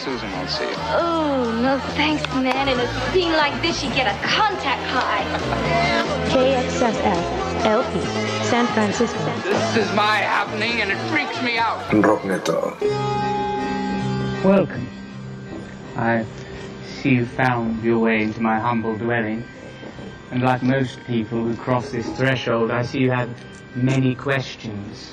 Susan won't see you. Oh, no thanks, man. In a scene like this, you get a contact high. KXSF LP, San Francisco. This is my happening, and it freaks me out. Rockneto. Welcome. I see you found your way into my humble dwelling. And like most people who cross this threshold, I see you have many questions.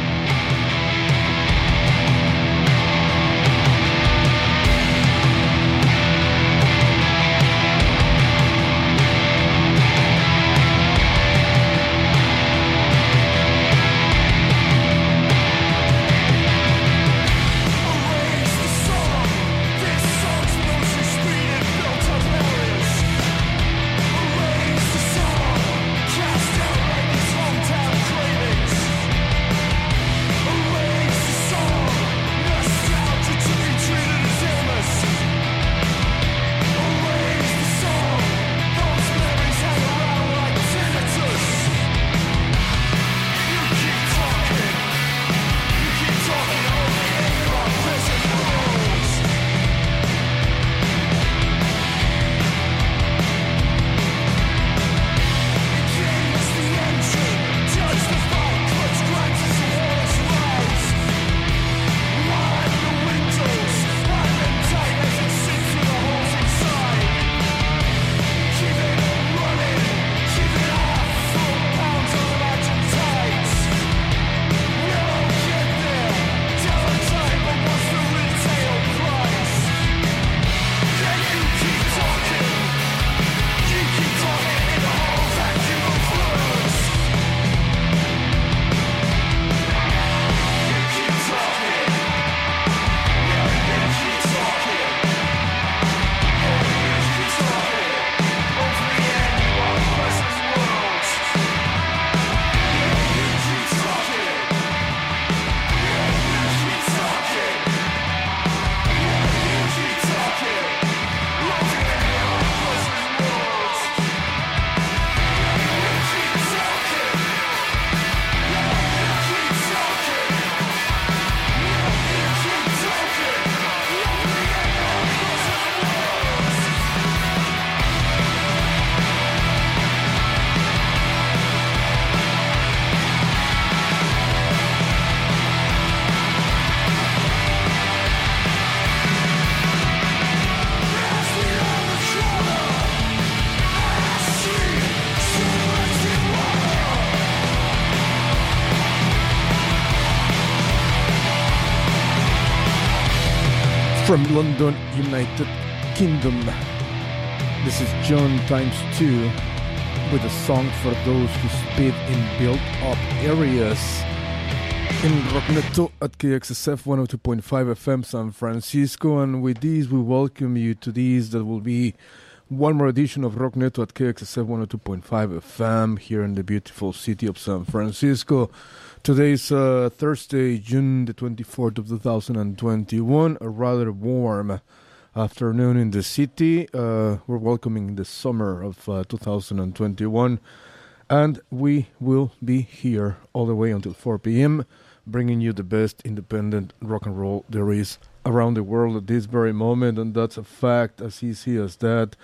From London, United Kingdom. This is John times two with a song for those who speed in built up areas. In Rockneto at KXSF 102.5 FM San Francisco, and with these we welcome you to these that will be one more edition of Rockneto at KXSF 102.5 FM here in the beautiful city of San Francisco. Today is uh, Thursday, June the 24th of 2021, a rather warm afternoon in the city. Uh, we're welcoming the summer of uh, 2021, and we will be here all the way until 4 p.m., bringing you the best independent rock and roll there is around the world at this very moment, and that's a fact as easy as that.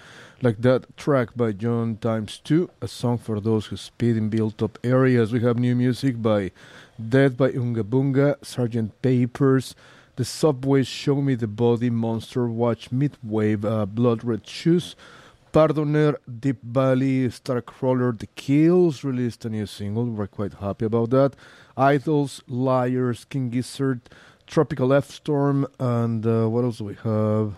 Like that track by John Times 2, a song for those who speed in built up areas. We have new music by Death by Unga Bunga, Sergeant Papers, The Subways Show Me the Body, Monster Watch, Meat Wave, uh, Blood Red Shoes, Pardoner, Deap Vally, Starcrawler, The Kills released a new single. We're quite happy about that. IDLES, Liars, King Gizzard, Tropical F Storm, and uh, what else do we have?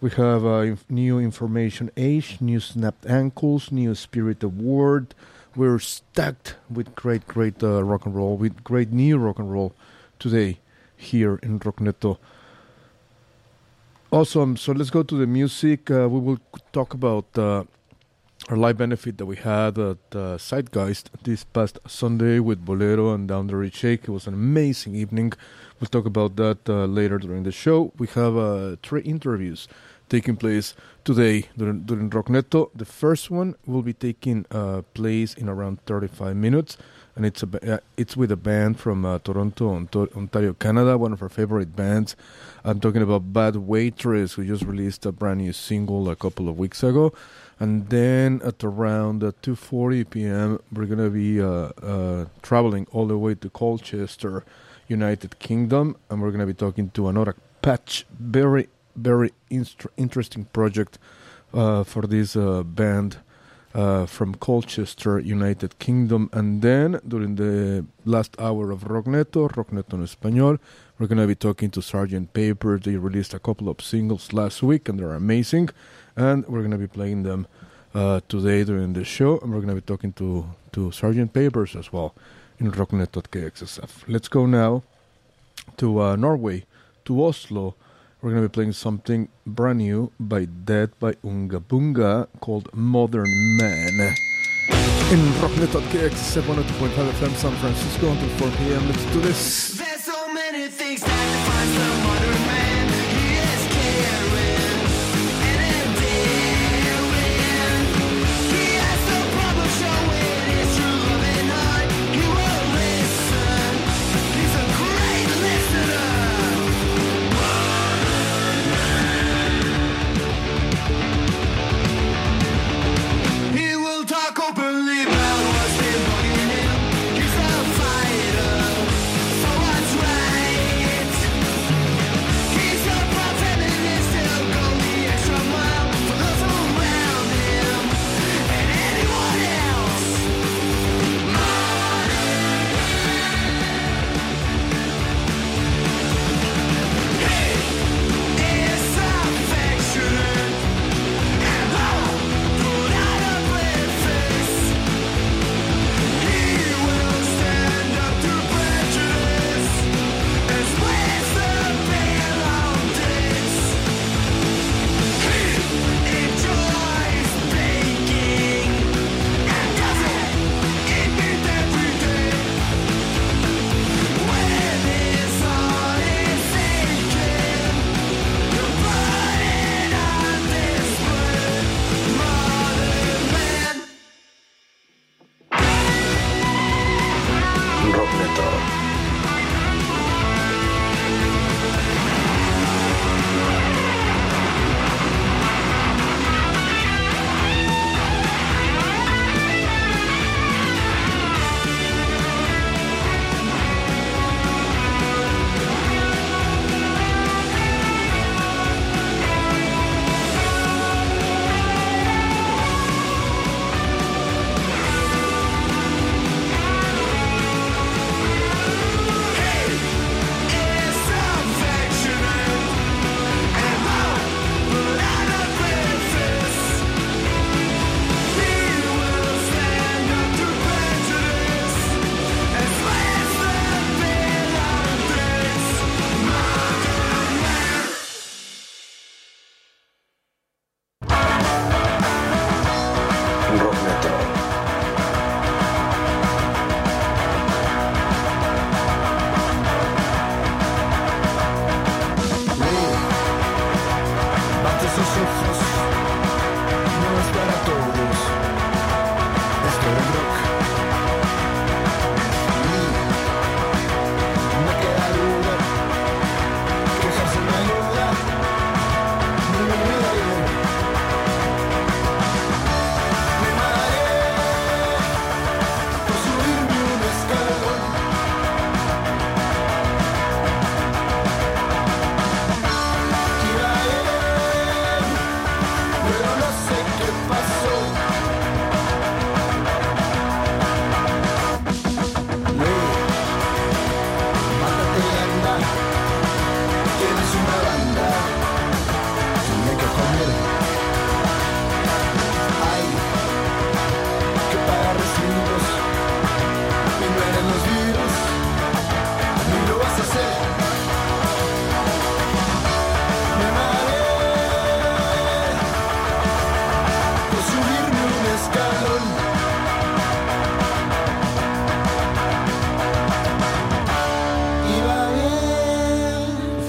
We have uh, inf- new information age, new snapped ankles, new spirit award. We're stacked with great, great uh, rock and roll, with great new rock and roll today here in Rockneto. Awesome. So let's go to the music. Uh, we will talk about uh, our live benefit that we had at uh, Zeitgeist this past Sunday with Bolero and Down the Rich Shake. It was an amazing evening. We'll talk about that uh, later during the show. We have uh, three interviews taking place today during, during Rockneto. The first one will be taking uh, place in around 35 minutes, and it's a uh, it's with a band from uh, Toronto, Ontario, Canada. One of our favorite bands. I'm talking about Bad Waitress, who just released a brand new single a couple of weeks ago. And then at around uh, 2:40 p.m., we're gonna be uh, uh, traveling all the way to Colchester, United Kingdom, and we're gonna be talking to another Patch. Very, very interesting project uh, for this uh, band uh, from Colchester, United Kingdom. And then during the last hour of Rockneto, Rockneto en Español, we're gonna be talking to Sergeant Paper. They released a couple of singles last week, and they're amazing. And we're gonna be playing them uh, today during the show, and we're gonna be talking to to Sergeant Papers as well Rocknet.kxsf. Let's go now to uh, Norway, to Oslo. We're going to be playing something brand new by Death by Unga Bunga called Modern Man. In Rocknet.kxsf 102.5 FM San Francisco until 4 p.m. Let's do this.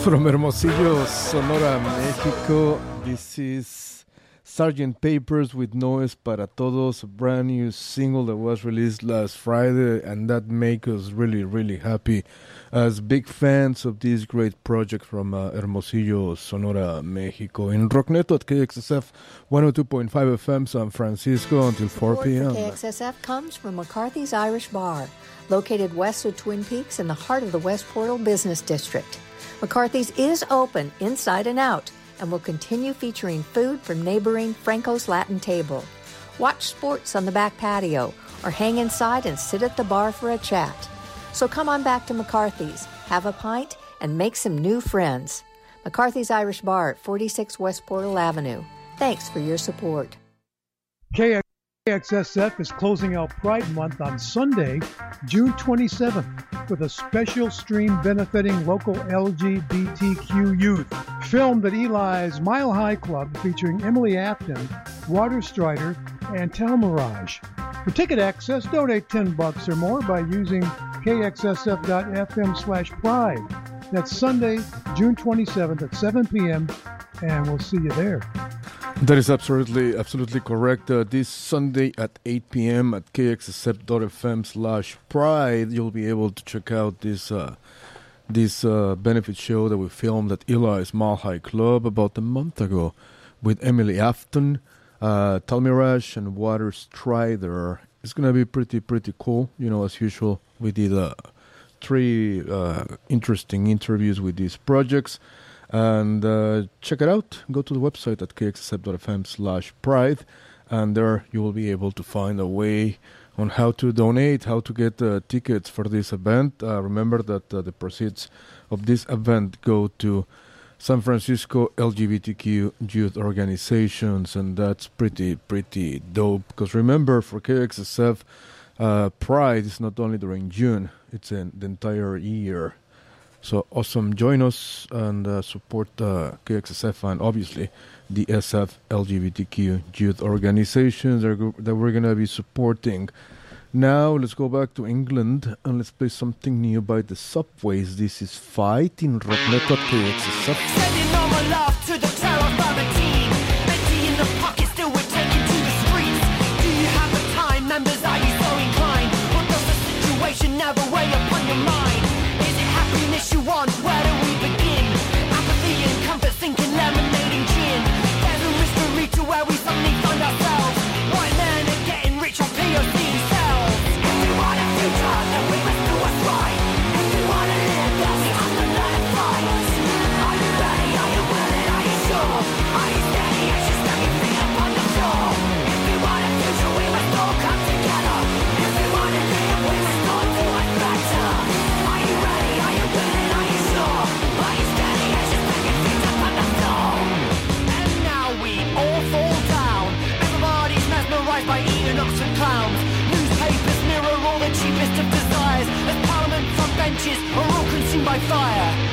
From Hermosillo, Sonora, Mexico, this is Sergeant Papers with Noise para Todos, a brand new single that was released last Friday, and that makes us really, really happy as big fans of this great project from uh, Hermosillo, Sonora, Mexico. In Rockneto at KXSF 102.5 FM San Francisco until 4 p.m. KXSF comes from McCarthy's Irish Bar, located west of Twin Peaks in the heart of the West Portal Business District. McCarthy's is open inside and out and will continue featuring food from neighboring Franco's Latin Table. Watch sports on the back patio or hang inside and sit at the bar for a chat. So come on back to McCarthy's, have a pint, and make some new friends. McCarthy's Irish Bar at 46 West Portal Avenue. Thanks for your support. KXSF is closing out Pride Month on Sunday, June 27th, with a special stream benefiting local LGBTQ youth. Filmed at Eli's Mile High Club featuring Emily Afton, Water Strider, and Talmirage. For ticket access, donate 10 bucks or more by using kxsf.fm slash pride. That's Sunday, June 27th at 7 p.m., and we'll see you there. That is absolutely absolutely correct. Uh, this Sunday at 8 p.m. at kxsf.fm slash pride, you'll be able to check out this uh, this uh, benefit show that we filmed at Eli's Mile High Club about a month ago with Emily Afton, uh, Talmiraj, and Water Strider. It's gonna be pretty pretty cool. You know, as usual, we did uh, three uh, interesting interviews with these projects and uh, check it out. Go to the website at kxsf.fm slash pride, and there you will be able to find a way on how to donate, how to get uh, tickets for this event. Uh, remember that uh, the proceeds of this event go to San Francisco LGBTQ youth organizations, and that's pretty pretty dope. Because remember, for KXSF, uh, Pride is not only during June; it's in the entire year. So awesome! Join us and uh, support uh, KXSF and obviously the SF LGBTQ youth organizations that we're gonna be supporting. Now let's go back to England and let's play something new by the Subways. This is Fight in Rocknet KXSF. By fire.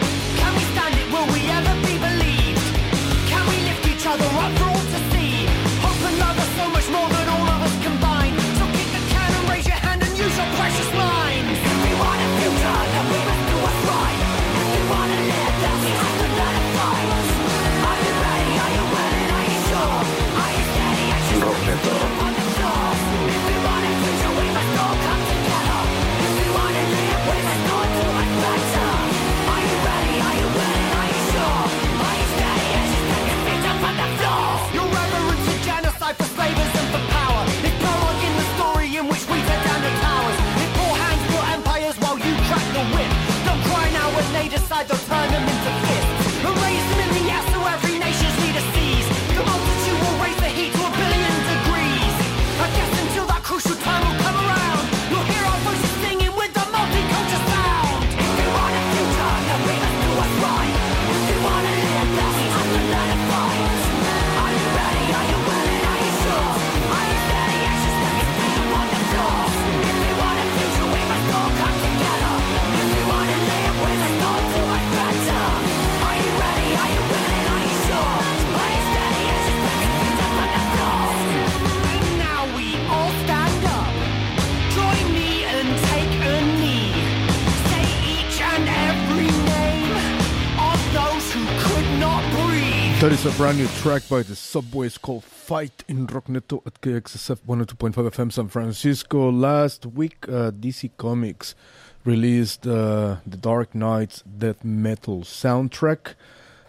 That is a brand new track by the Subways called Fight in Rockneto at KXSF 102.5 FM San Francisco. Last week, uh, DC Comics released uh, the Dark Nights death metal soundtrack.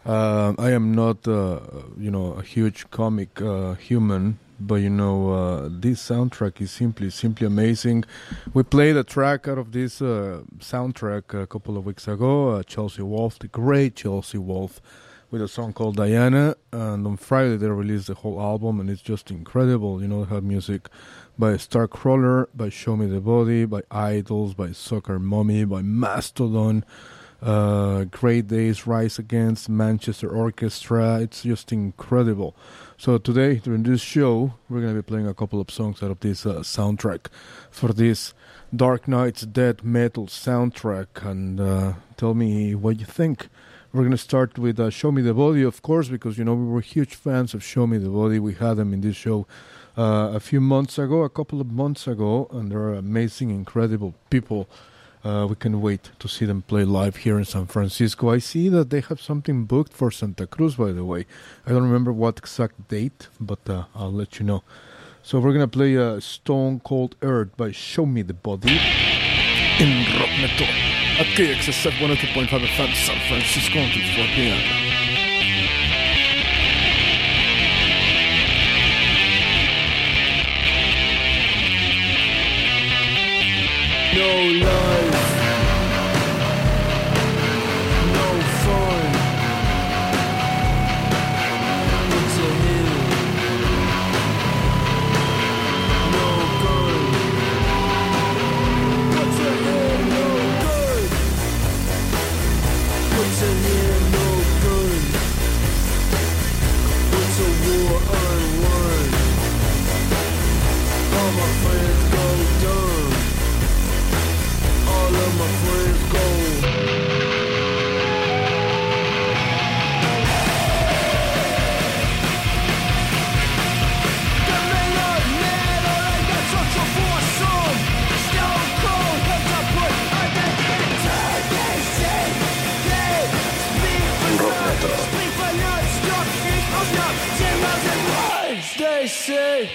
Uh, I am not, uh, you know, a huge comic uh, human, but you know, uh, this soundtrack is simply, simply amazing. We played a track out of this soundtrack a couple of weeks ago. Chelsea Wolfe, the great Chelsea Wolfe with a song called Diana. And on Friday they released the whole album, and it's just incredible. You know, they have music by Starcrawler, by Show Me the Body, by IDLES, by Soccer Mommy, by Mastodon. Uh, Grey Daze, Rise Against, Manchester Orchestra. It's just incredible. So today, during this show, we're going to be playing a couple of songs out of this uh, soundtrack for this Dark Nights Death Metal soundtrack. And uh, tell me what you think. We're going to start with uh, Show Me the Body, of course, because, you know, we were huge fans of Show Me the Body. We had them in this show uh, a few months ago, a couple of months ago, and they're amazing, incredible people. Uh, we can wait to see them play live here in San Francisco. I see that they have something booked for Santa Cruz, by the way. I don't remember what exact date, but uh, I'll let you know. So we're gonna play uh, "Stone Cold Earth" by Show Me the Body in Rockneto at KXSF 102.5 FM San Francisco until 4 p.m. No life, say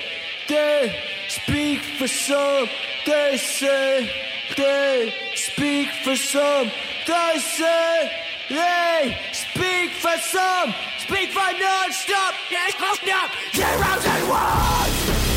they speak for some. They say they speak for some. They say they speak for some. Speak for non-stop. Yes, stop. Zeros and ones.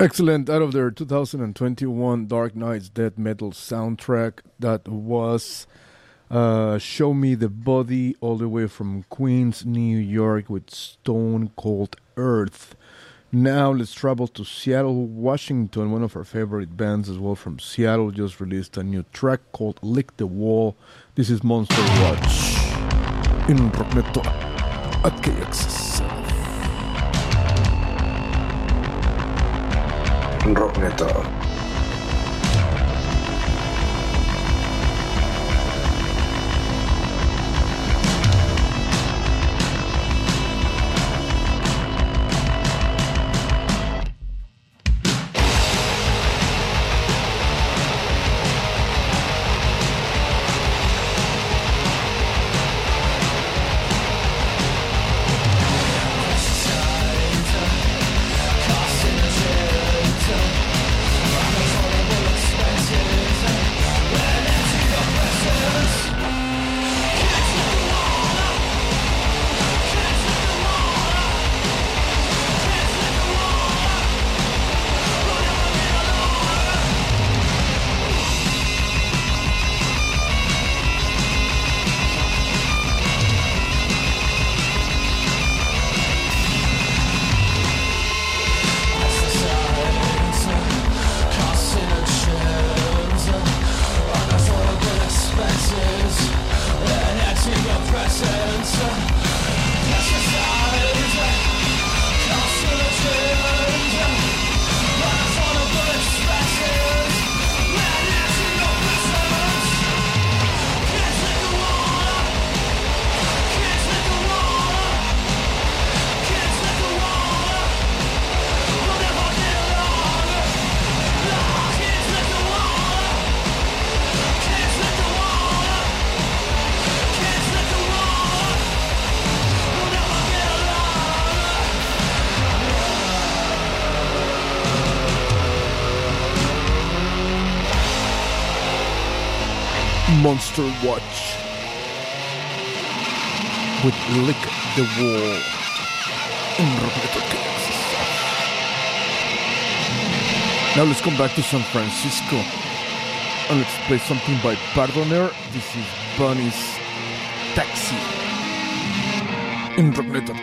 Excellent. Out of their 2021 Dark Nights Death Metal soundtrack, that was uh, Show Me the Body, all the way from Queens, New York, with Stone Cold Earth. Now let's travel to Seattle, Washington. One of our favorite bands as well from Seattle just released a new track called Lick the Wall. This is Monster Watch in Rockneto at KXS. Rockneto. Cost the Wall in Network KXSF. Now let's come back to San Francisco and let's play something by Pardoner. This is Bunny's Taxi in Rockneto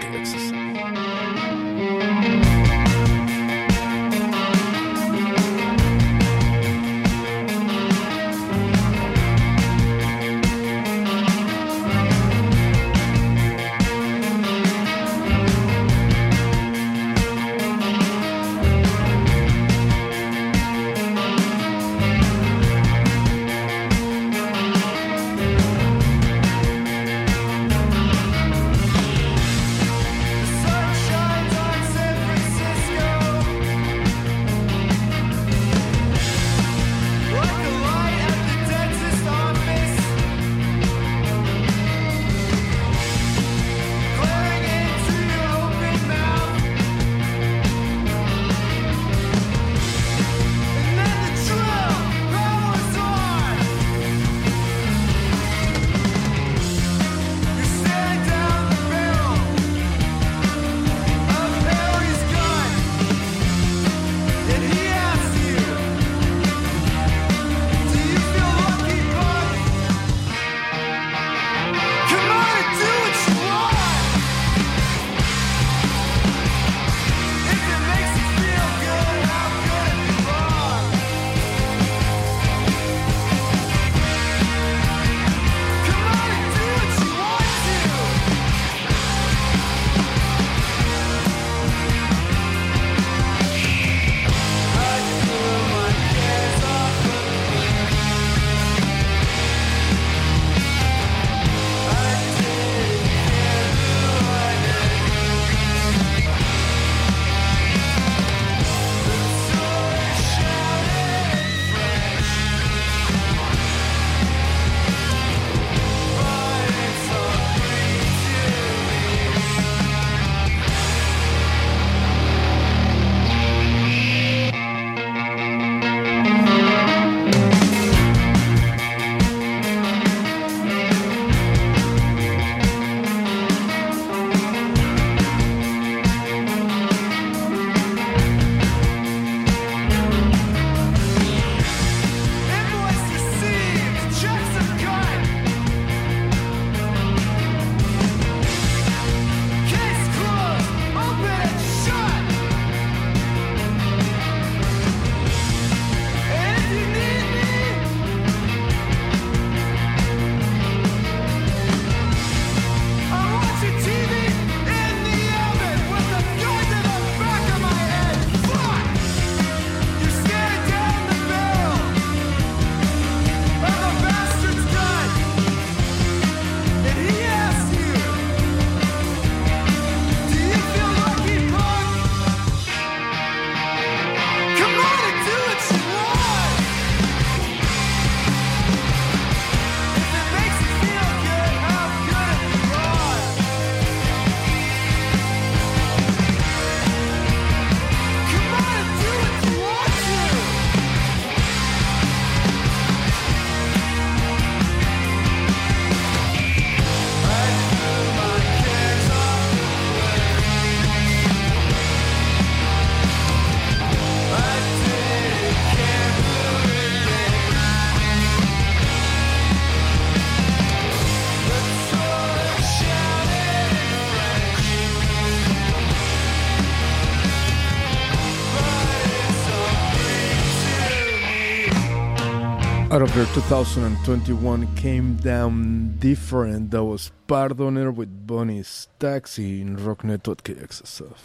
KXSF. Out of their 2021 came down different. That was Pardoner with Bunny's Taxi in Rocknet.kxsf.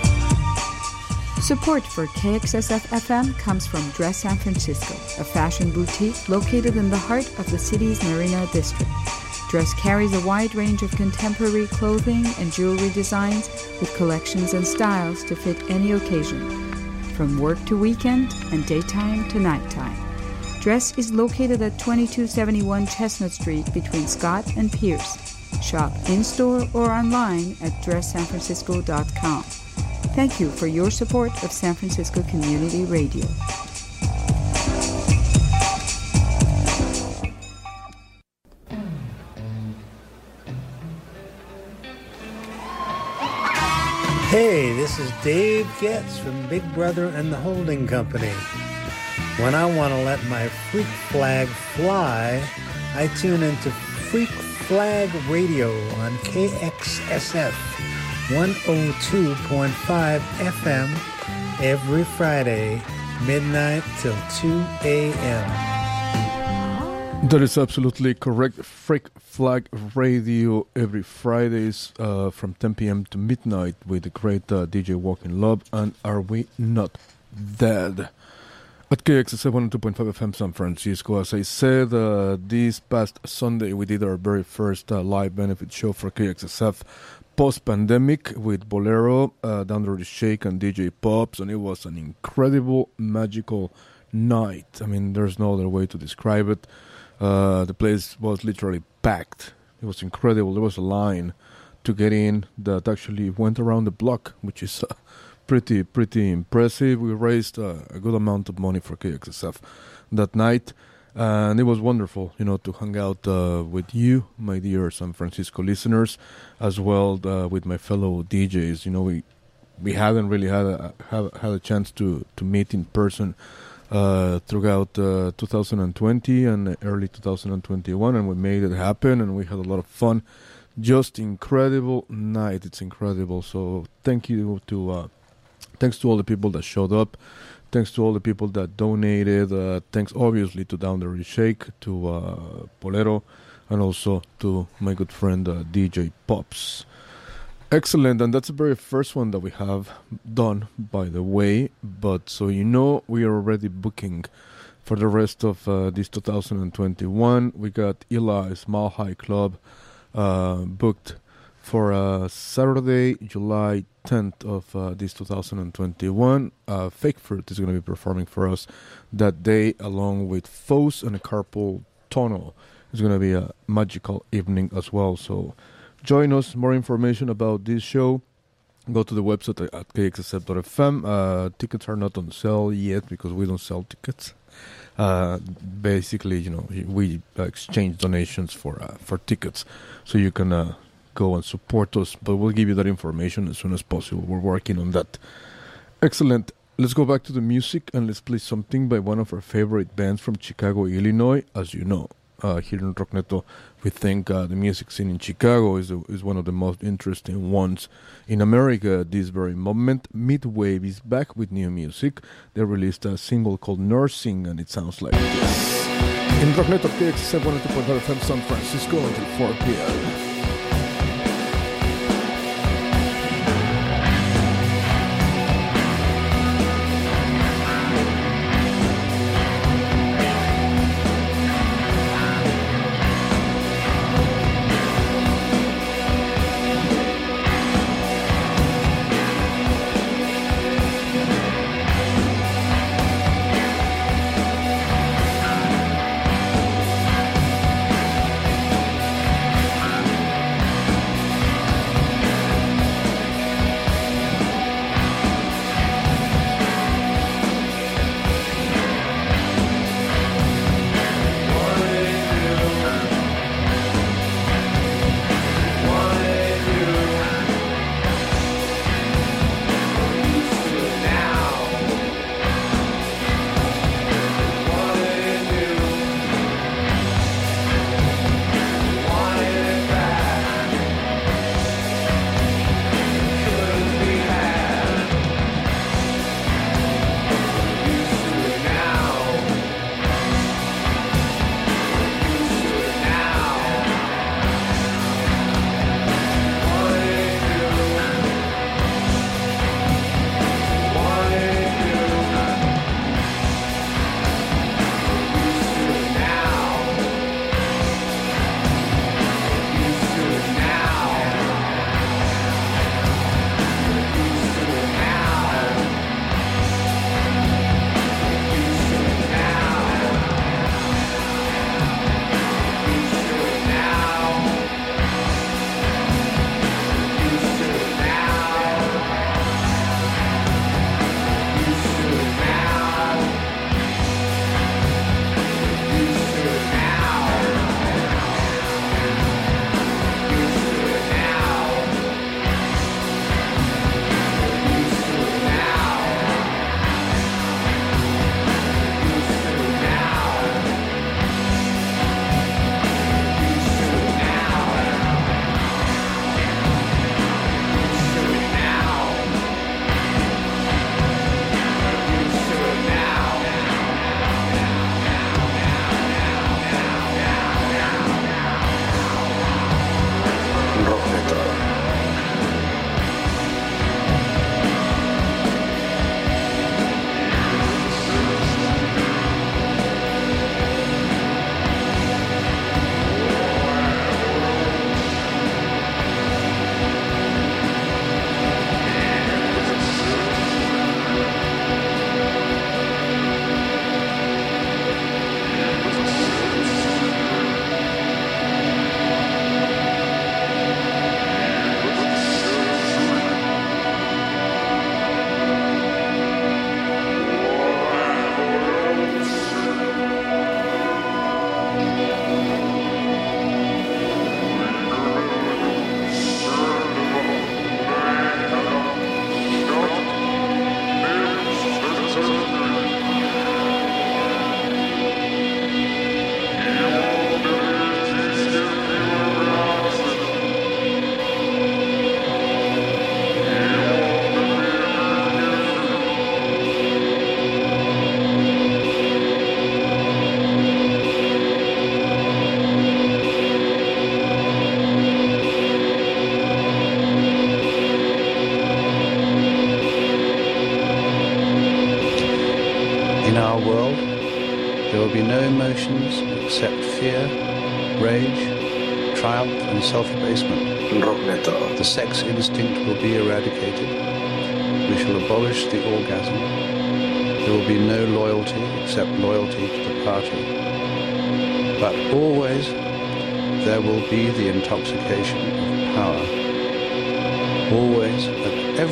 Support for KXSF FM comes from Dress San Francisco, a fashion boutique located in the heart of the city's Marina district. Dress carries a wide range of contemporary clothing and jewelry designs with collections and styles to fit any occasion, from work to weekend and daytime to nighttime. Dress is located at 2271 Chestnut Street between Scott and Pierce. Shop in store or online at dresssanfrancisco.com. Thank you for your support of San Francisco Community Radio. Hey, this is Dave Getz from Big Brother and the Holding Company. When I want to let my freak flag fly, I tune into Freak Flag Radio on KXSF 102.5 FM every Friday, midnight till 2 a.m. That is absolutely correct. Freak Flag Radio every Fridays uh, from 10 p.m. to midnight with the great uh, DJ Walking Love and Are We Not Dead? At KXSF 102.5 FM San Francisco, as I said, uh, this past Sunday we did our very first uh, live benefit show for KXSF post pandemic with Bolero, uh, Down the Shake, and DJ Pops, and it was an incredible, magical night. I mean, there's no other way to describe it. Uh, the place was literally packed. It was incredible. There was a line to get in that actually went around the block, which is uh, pretty pretty impressive. We raised uh, a good amount of money for KXSF that night, and it was wonderful, you know, to hang out uh, with you, my dear San Francisco listeners, as well uh, with my fellow DJs. You know, we we hadn't really had a, had, had a chance to to meet in person uh, throughout uh, 2020 and early 2021, and we made it happen, and we had a lot of fun. Just incredible night. It's incredible. So thank you to uh, thanks to all the people that showed up. Thanks to all the people that donated. Uh, thanks obviously to Down the Shake, to uh, Bolero, and also to my good friend uh, DJ Pops. Excellent, and that's the very first one that we have done, by the way. But so you know, we are already booking for the rest of uh, this 2021. We got Eli's Mile High Club uh, booked for uh, Saturday, July 10th of uh, this 2021. Uh, Fake Fruit is going to be performing for us that day, along with Foes and a Carpool Tunnel. It's going to be a magical evening as well. So join us. More information about this show. Go to the website at kxsf.fm. Uh, tickets are not on sale yet because we don't sell tickets. Uh, basically, you know, we exchange donations for uh, for tickets, so you can uh, go and support us. But we'll give you that information as soon as possible. We're working on that. Excellent. Let's go back to the music and let's play something by one of our favorite bands from Chicago, Illinois. As you know, uh, here in Rockneto, we think uh, the music scene in Chicago is a, is one of the most interesting ones in America at this very moment. Meat Wave is back with new music. They released a single called Nursing, and it sounds like this. In Rockneto KX 7.5 FM San Francisco until 4 p.m.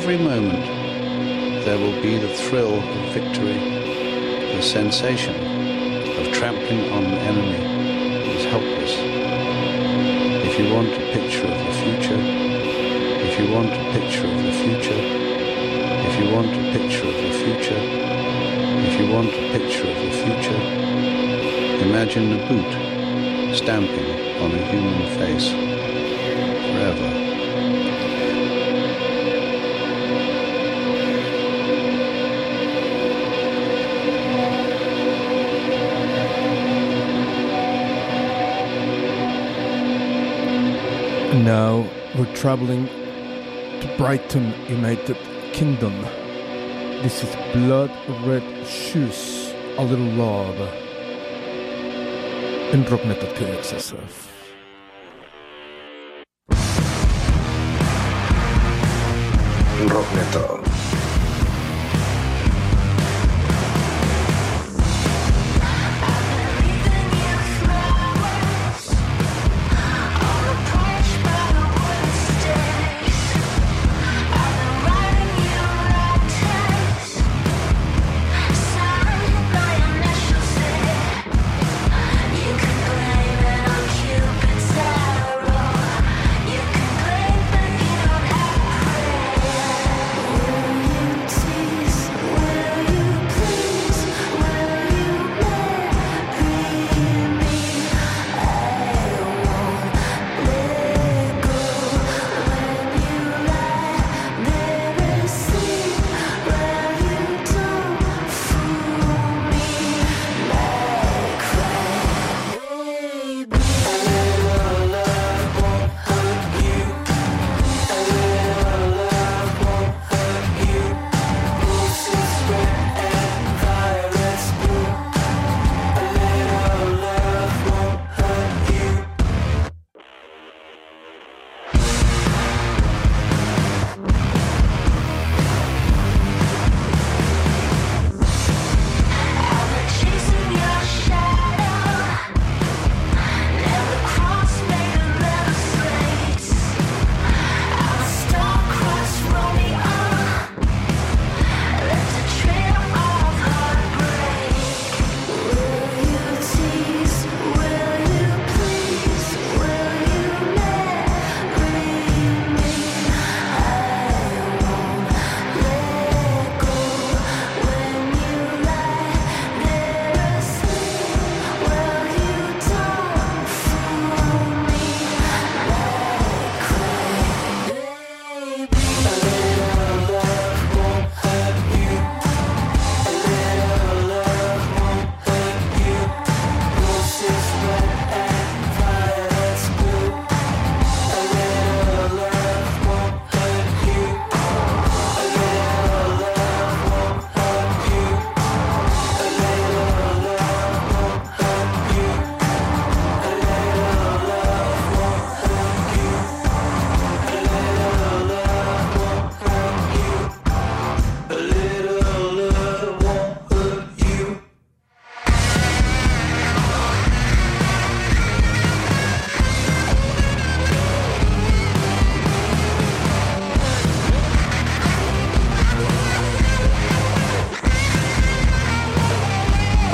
every moment, there will be the thrill of victory, the sensation of trampling on an enemy who is helpless. If you want a picture of the future, if you want a picture of the future, if you want a picture of the future, if you want a picture of the future, imagine a boot stamping on a human face forever. Traveling to Brighton, United Kingdom. This is Blood Red Shoes, A Little Love. In Rockneto at KXSF. Rockneto.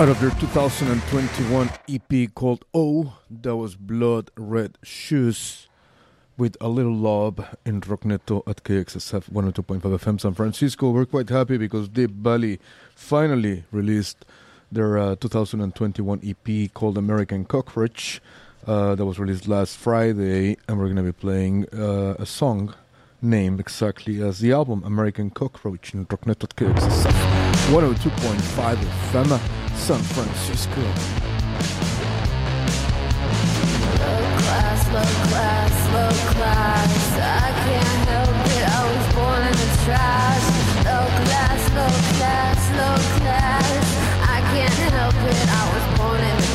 Of their 2021 EP called Oh, that was Blood Red Shoes with a little love in Rockneto at KXSF 102.5 FM San Francisco. We're quite happy because Deap Vally finally released their uh, 2021 EP called American Cockroach. Uh, that was released last Friday, and we're going to be playing uh, a song named exactly as the album American Cockroach in Rockneto at KXSF 102.5 FM San Francisco. Low class, low class, low class. I can't help it, I was born in the trash. Low class, low class, low class. I can't help it, I was born it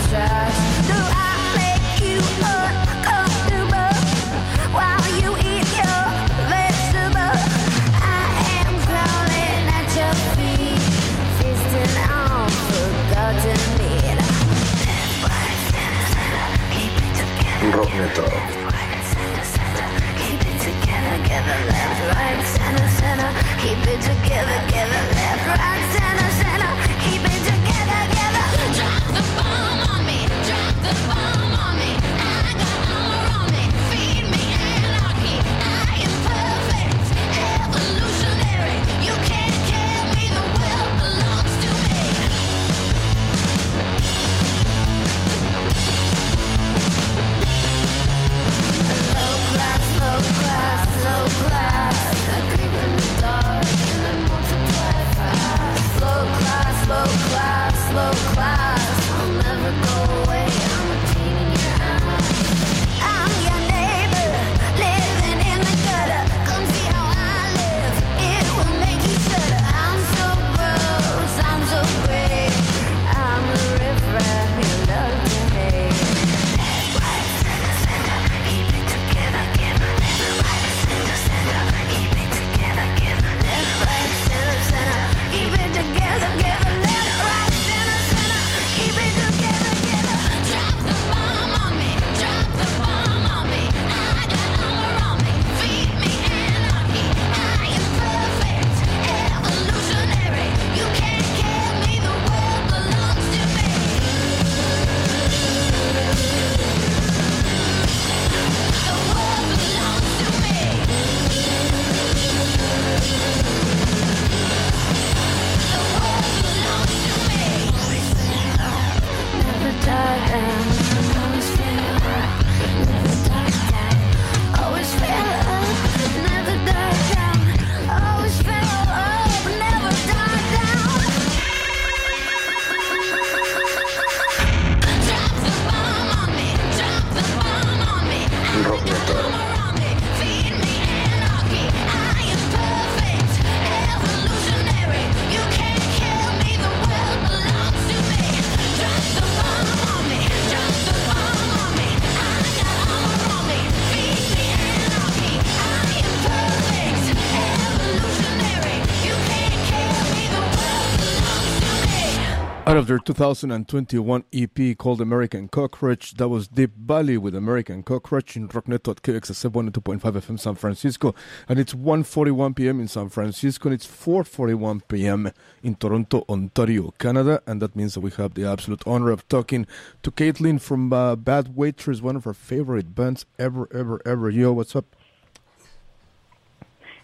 Out of their 2021 EP called American Cockroach, that was Deap Vally with American Cockroach in Rockneto at KXSF 102.5 FM San Francisco. And it's 1.41 p.m. in San Francisco and it's 4.41 p.m. in Toronto, Ontario, Canada. And that means that we have the absolute honor of talking to Caitlin from uh, Bad Waitress, one of our favorite bands ever, ever, ever. Yo, what's up?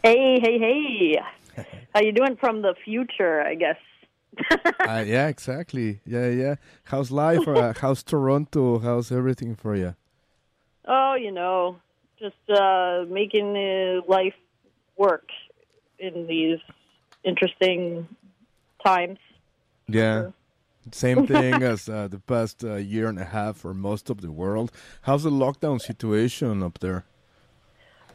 Hey, hey, hey. How you doing from the future, I guess? Uh, yeah, exactly. Yeah, yeah. How's life? Uh, how's Toronto? How's everything for you? Oh, you know, just uh making uh, life work in these interesting times. Yeah. Same thing as uh, the past uh, year and a half for most of the world. How's the lockdown situation up there?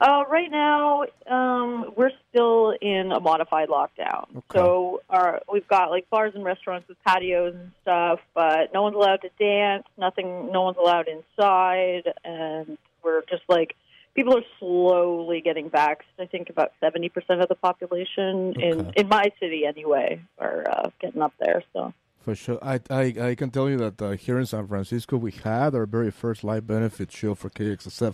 Uh, right now, um, we're still in a modified lockdown. So our, we've got like bars and restaurants with patios and stuff, but no one's allowed to dance. Nothing. No one's allowed inside, and we're just like people are slowly getting vaxxed. I think about seventy percent of the population in in my city anyway are uh, getting up there. So. For sure. I, I, I can tell you that uh, here in San Francisco, we had our very first live benefit show for KXSF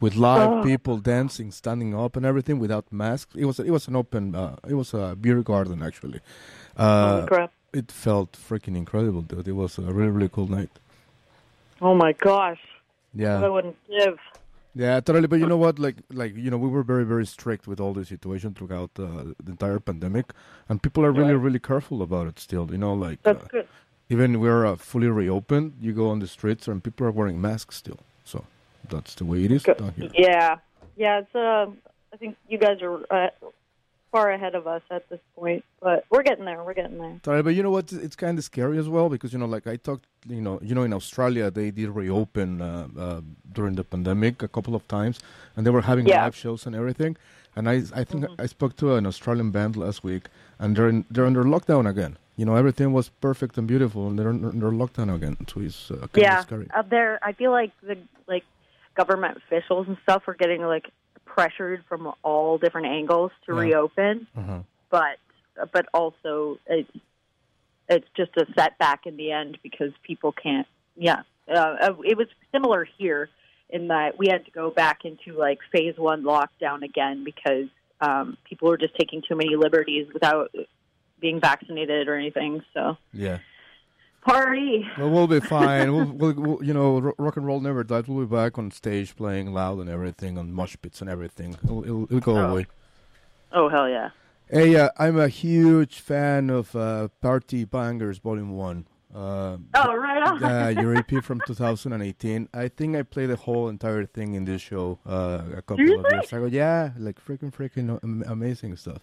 with live Oh. people dancing, standing up, and everything without masks. It was it was an open, uh, it was a beer garden actually. Uh, crap. It felt freaking incredible, dude. It was a really really cool night. Oh my gosh. Yeah. I wouldn't give. Yeah, totally. But you know what? Like, like you know, we were very, very strict with all the situation throughout uh, the entire pandemic, and people are really, really careful about it still. You know, like uh, even we're uh, fully reopened, you go on the streets and people are wearing masks still. So that's the way it is down here. Yeah, yeah. It's uh, I think you guys are uh, far ahead of us at this point, but we're getting there. We're getting there. Sorry, but you know what? It's kind of scary as well because you know, like I talked, you know, you know, in Australia they did reopen uh, uh, during the pandemic a couple of times, and they were having Yeah. live shows and everything. And I, I think I spoke to an Australian band last week, and they're in, they're under lockdown again. You know, everything was perfect and beautiful, and they're under lockdown again. So it's uh, kind yeah, of scary. up there, I feel like the like government officials and stuff are getting like pressured from all different angles to Yeah. reopen, Uh-huh. but but also it, it's just a setback in the end because people can't. Yeah, uh, it was similar here in that we had to go back into like phase one lockdown again because um, people were just taking too many liberties without being vaccinated or anything. So Yeah. Party. Well, we'll be fine. we'll, we'll, we'll, you know, rock and roll never died. We'll be back on stage playing loud and everything, on mosh pits and everything. It'll, it'll, it'll go Oh. away. Oh hell yeah! Hey, uh, I'm a huge fan of uh, Party Bangers Volume 1. Uh, Oh right on. uh, your EP from 2018. I think I played the whole entire thing in this show uh, a couple of years ago. Yeah, like freaking, freaking amazing stuff.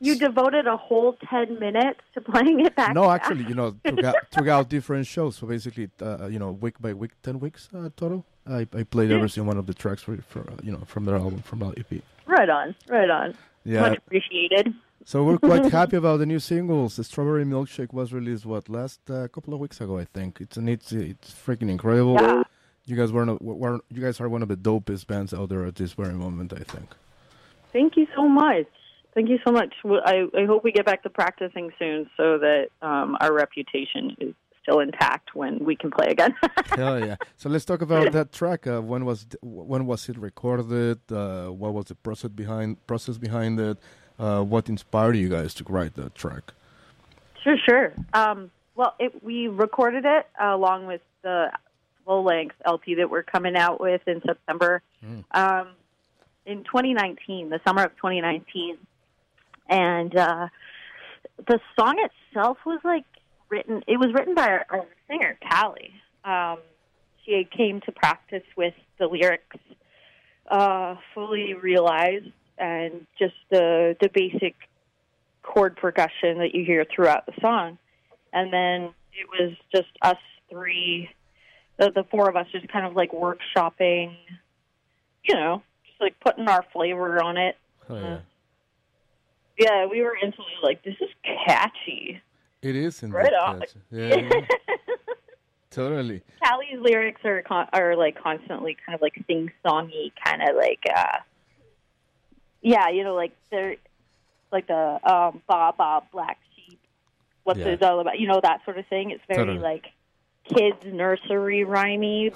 You devoted a whole ten minutes to playing it back. No, actually, you know, took out, took out different shows. So basically, uh, you know, week by week, 10 weeks uh, total. I, I played every single one of the tracks for, for uh, you know, from their album, from the EP. Right on, right on. Yeah. Much appreciated. So we're quite happy about the new singles. The Strawberry Milkshake was released what last uh, couple of weeks ago, I think. It's an it's it's freaking incredible. Yeah. You guys were, no- were you guys are one of the dopest bands out there at this very moment, I think. Thank you so much. Thank you so much. Well, I, I hope we get back to practicing soon so that um, our reputation is still intact when we can play again. Hell yeah! So let's talk about that track. Uh, when was when was it recorded? Uh, what was the process behind process behind it? Uh, what inspired you guys to write that track? Sure, sure. Um, well, it, we recorded it uh, along with the full length LP that we're coming out with in September um, in 2019, the summer of 2019. And uh, the song itself was like written, it was written by our, our singer, Callie. Um, she came to practice with the lyrics uh, fully realized and just the, the basic chord progression that you hear throughout the song. And then it was just us three, the, the four of us, just kind of like workshopping, you know, just like putting our flavor on it. Oh, yeah. Yeah, we were instantly like, this is catchy. It is in Right on. Yeah, yeah. totally. Callie's lyrics are con- are like constantly kind of like sing songy, kind of like uh, yeah, you know, like they're like the um, ba ba black sheep. What's Yeah. it all about? You know that sort of thing. It's very Totally. like kids nursery rhymey,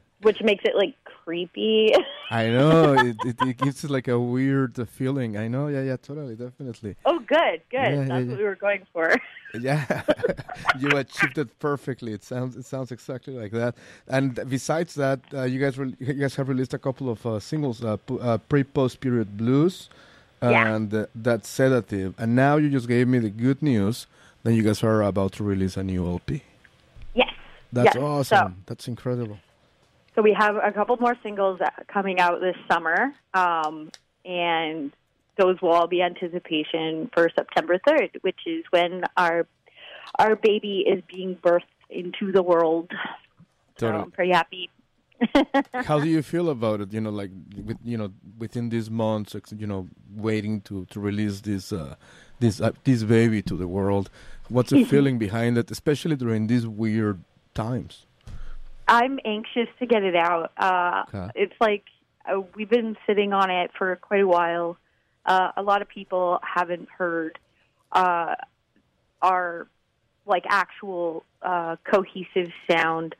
which makes it like creepy. I know it, it, it gives it like a weird feeling. I know. Yeah, yeah, totally, definitely. oh, good, good. Yeah, yeah, That's yeah. what we were going for. Yeah, you achieved it perfectly. It sounds it sounds exactly like that. And besides that, uh, you guys re- you guys have released a couple of uh, singles, uh, p- uh, pre post period blues, Yeah. and uh, that sedative. And now you just gave me the good news. Then you guys are about to release a new LP. Yes. That's Yes. So- awesome. That's incredible. So we have a couple more singles coming out this summer, um, and those will all be anticipation for September third, which is when our our baby is being birthed into the world. So I'm pretty happy. How do you feel about it? You know, like with you know within these months, you know, waiting to to release this uh, this uh, this baby to the world. What's the feeling behind it, especially during these weird times? I'm anxious to get it out. Uh, Okay. It's like uh, we've been sitting on it for quite a while. Uh, a lot of people haven't heard uh, our like actual uh, cohesive sound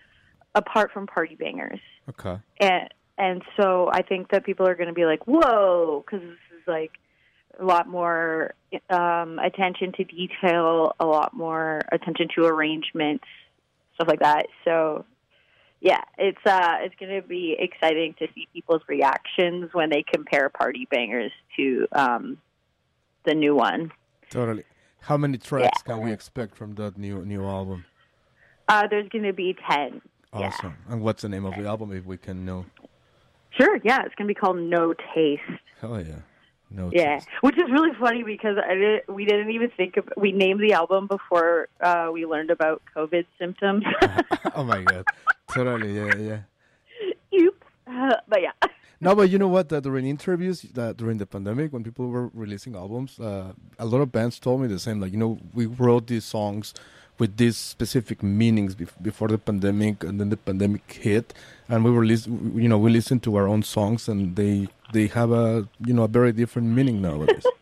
apart from Party Bangers, Okay. and and so I think that people are going to be like, "Whoa!" because this is like a lot more um, attention to detail, a lot more attention to arrangements, stuff like that. So yeah, it's uh it's going to be exciting to see people's reactions when they compare Party Bangers to um the new one. Totally. How many tracks can we expect from that new new album? Uh there's going to be 10. Awesome. And what's the name of the album, if we can know? Sure, yeah, it's going to be called No Taste. Hell yeah. No. Yeah, which is really funny because I did, we didn't even think of we named the album before uh we learned about COVID symptoms. oh my god. Totally. Yeah. Yeah. Oops. Uh, but yeah. No, but you know what? Uh, during interviews uh, during the pandemic, when people were releasing albums, uh, a lot of bands told me the same. Like, you know, we wrote these songs with these specific meanings before the pandemic, and then the pandemic hit, and we were, you know, we listened to our own songs, and they they have a you know a very different meaning nowadays.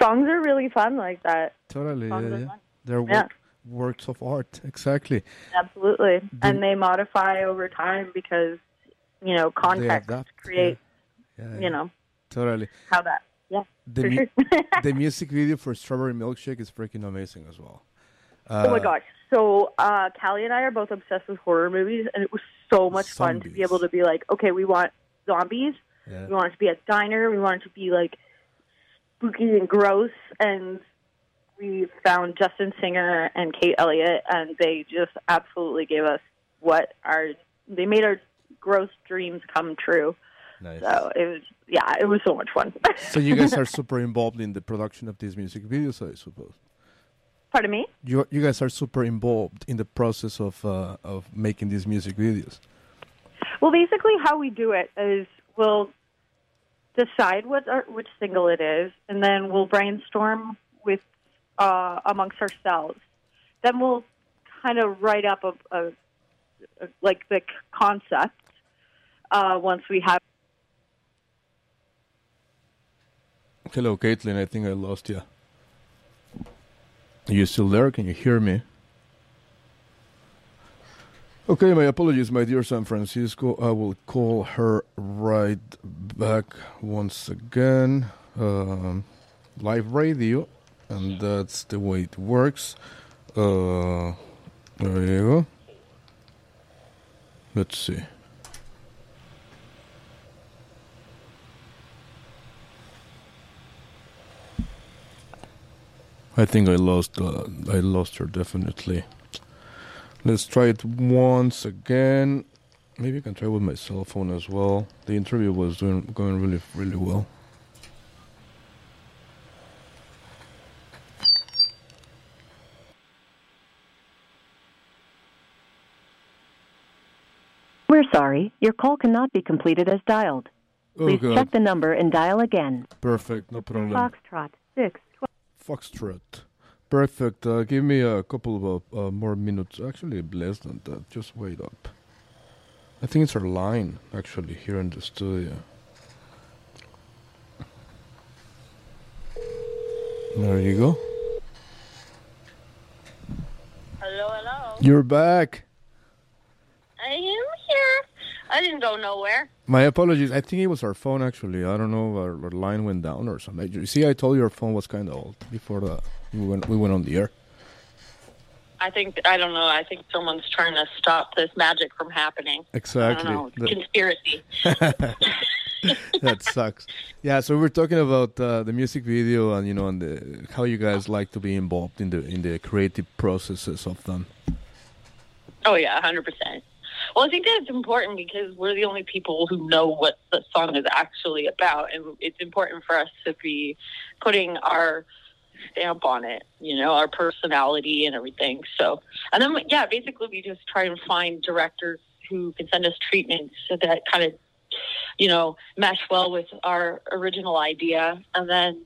Songs are really fun like that. totally. Songs Yeah, are yeah. fun. They're Yeah. works of art. Exactly. Absolutely. And they modify over time because, you know, context adapt, create, Yeah, you know. Totally. how that. Yeah. The, for mu- the music video for Strawberry Milkshake is freaking amazing as well. Oh my Uh, gosh. So uh, Callie and I are both obsessed with horror movies, and it was so much fun to be able to be like, okay, we want zombies. Yeah. We want it to be a diner. We want it to be like spooky and gross. And we found Justin Singer and Kate Elliott, and they just absolutely gave us what our they made our gross dreams come true. Nice. So it was yeah, it was so much fun. So you guys are super involved in the production of these music videos, I suppose. Pardon me. You you guys are super involved in the process of uh, of making these music videos. Well, basically, how we do it is we'll decide what our, which single it is, and then we'll brainstorm with uh, amongst ourselves. Then we'll kind of write up a, a, a like the concept uh, once we have. Hello, Caitlin. I think I lost you. Are you still there? Can you hear me? Okay, my apologies, my dear San Francisco. I will call her right back once again. Um, live radio, and that's the way it works. Uh, there you go. Let's see. I think I lost. Uh, I lost her definitely. Let's try it once again. Maybe I can try with my cell phone as well. The interview was doing going really really well. We're sorry, your call cannot be completed as dialed. Oh, Please God. check the number and dial again. Perfect, no problem. Foxtrot 6. Foxtrot. Perfect. Uh, give me a couple of uh, uh, more minutes. Actually, less than that. Just wait up. I think it's our line actually here in the studio. There you go. Hello, hello. You're back. I am here. I didn't go nowhere. My apologies. I think it was our phone actually. I don't know. Our, our line went down or something. You see, I told you our phone was kind of old before the we went we went on the air. I think I don't know. I think someone's trying to stop this magic from happening. Exactly. I don't know. The- Conspiracy. that sucks. Yeah, so we were talking about uh, the music video and you know and the how you guys like to be involved in the in the creative processes of them. Oh yeah, hundred percent. Well, I think that it's important because we're the only people who know what the song is actually about, and it's important for us to be putting our stamp on it. You know, our personality and everything. So, and then yeah, basically we just try and find directors who can send us treatments that kind of, you know, mesh well with our original idea, and then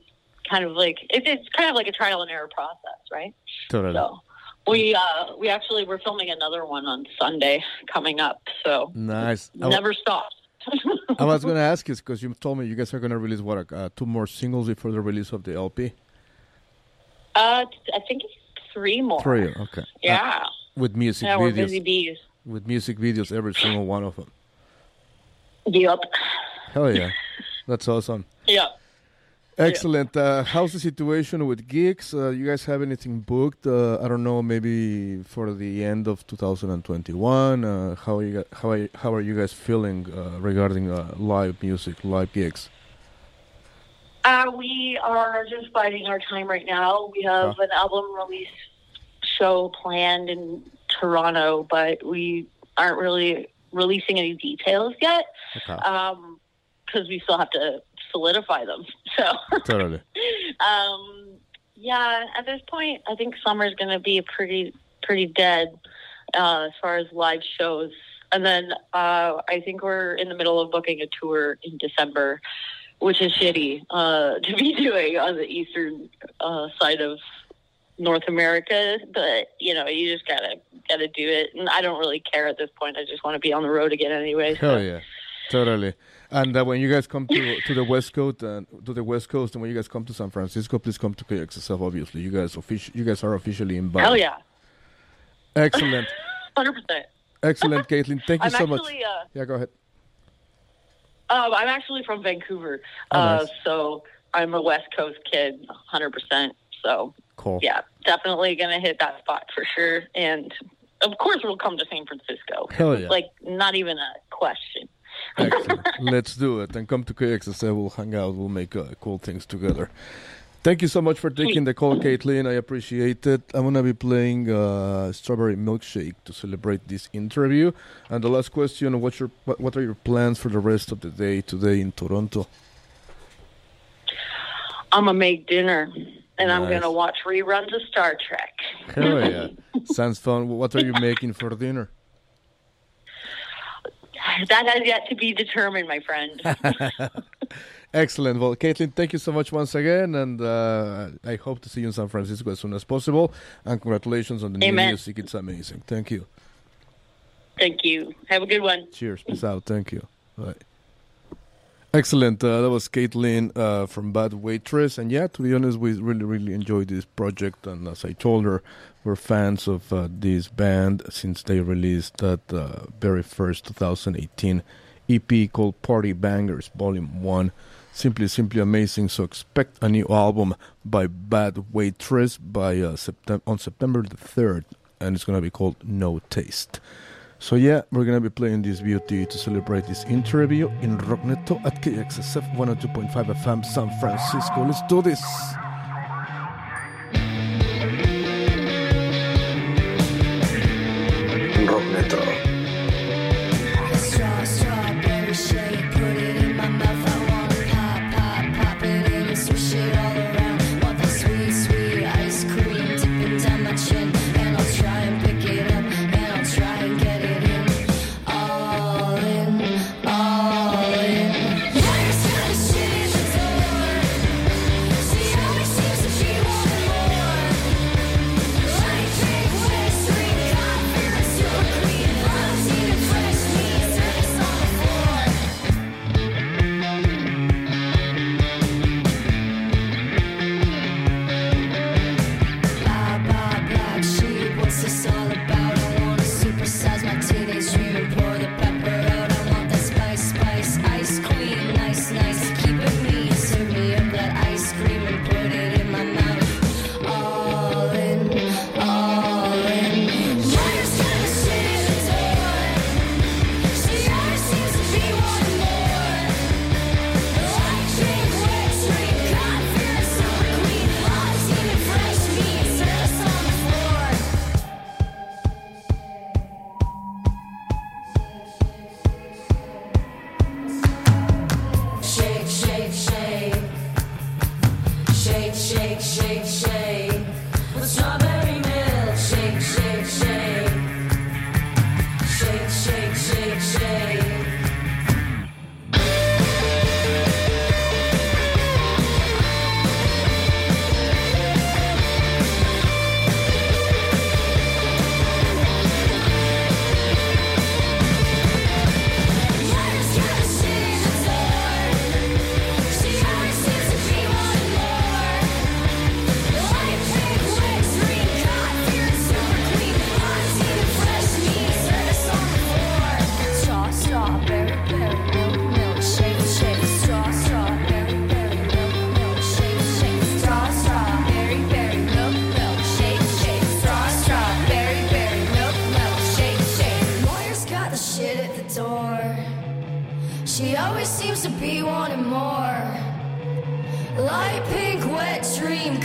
kind of like it's kind of like a trial and error process, right? Totally. So we uh, we actually we're filming another one on Sunday coming up, so Nice. Never stops. I was going to ask you because you told me you guys are going to release what uh, two more singles before the release of the LP. Uh, I think it's three more. Three. Okay. Uh, Yeah. with music yeah, we're videos. busy bees. With music videos, every single one of them. Yep. Hell yeah, that's awesome. Yep. Excellent. Uh, how's the situation with gigs? Uh, you guys have anything booked? Uh, I don't know, maybe for the end of 2021. Uh, how are you? How are you, how are you guys feeling uh, regarding uh, live music, live gigs? Uh, we are just biding our time right now. We have Huh. an album release show planned in Toronto, but we aren't really releasing any details yet Okay. because we still have to solidify them. So. Totally. um, yeah, at this point, I think summer's going to be pretty pretty dead uh, as far as live shows. And then uh, I think we're in the middle of booking a tour in December, which is shitty uh, to be doing on the eastern uh, side of North America. But you know, you just gotta gotta do it. And I don't really care at this point. I just want to be on the road again anyway. Hell yeah, totally. And uh, when you guys come to to the West Coast and to the West Coast, and when you guys come to San Francisco, please come to KXSF. Obviously, you guys offici- you guys are officially invited. Hell yeah, Excellent, hundred percent. excellent, Caitlin. Thank you I'm so much. uh, yeah, go ahead. Um, I'm actually from Vancouver, Oh, uh, nice. so I'm a West Coast kid, 100%. So, Cool. yeah, definitely going to hit that spot for sure. And of course, we'll come to San Francisco. Hell yeah. Like, not even a question. Excellent. Let's do it. And come to KXSF. We'll hang out. We'll make uh, cool things together. Thank you so much for taking the call, Caitlin. I appreciate it. I'm going to be playing uh, Strawberry Milkshake to celebrate this interview. And the last question what's your, what, are your plans for the rest of the day today in Toronto? I'm going to make dinner, and I'm going to watch reruns of Star Trek. Hell yeah. Sounds fun. What are you making for dinner? That has yet to be determined, my friend. Excellent. Well, Caitlin, thank you so much once again, and uh, I hope to see you in San Francisco as soon as possible. And congratulations on the new music; it's amazing. Thank you. Thank you. Have a good one. Cheers. Peace out. Thank you. Bye. Excellent. Uh, that was Caitlin uh, from Bad Waitress, and yeah, to be honest, we really, really enjoyed this project. And as I told her, we're fans of uh, this band since they released that uh, very first 2018 EP called Party Bangers Volume One. Simply, simply amazing. So expect a new album by Bad Waitress by uh, Septem- on September the third, and it's gonna be called No Taste. So yeah, we're gonna be playing this beauty to celebrate this interview in Rockneto at KXSF 102.5 FM San Francisco. Let's do this.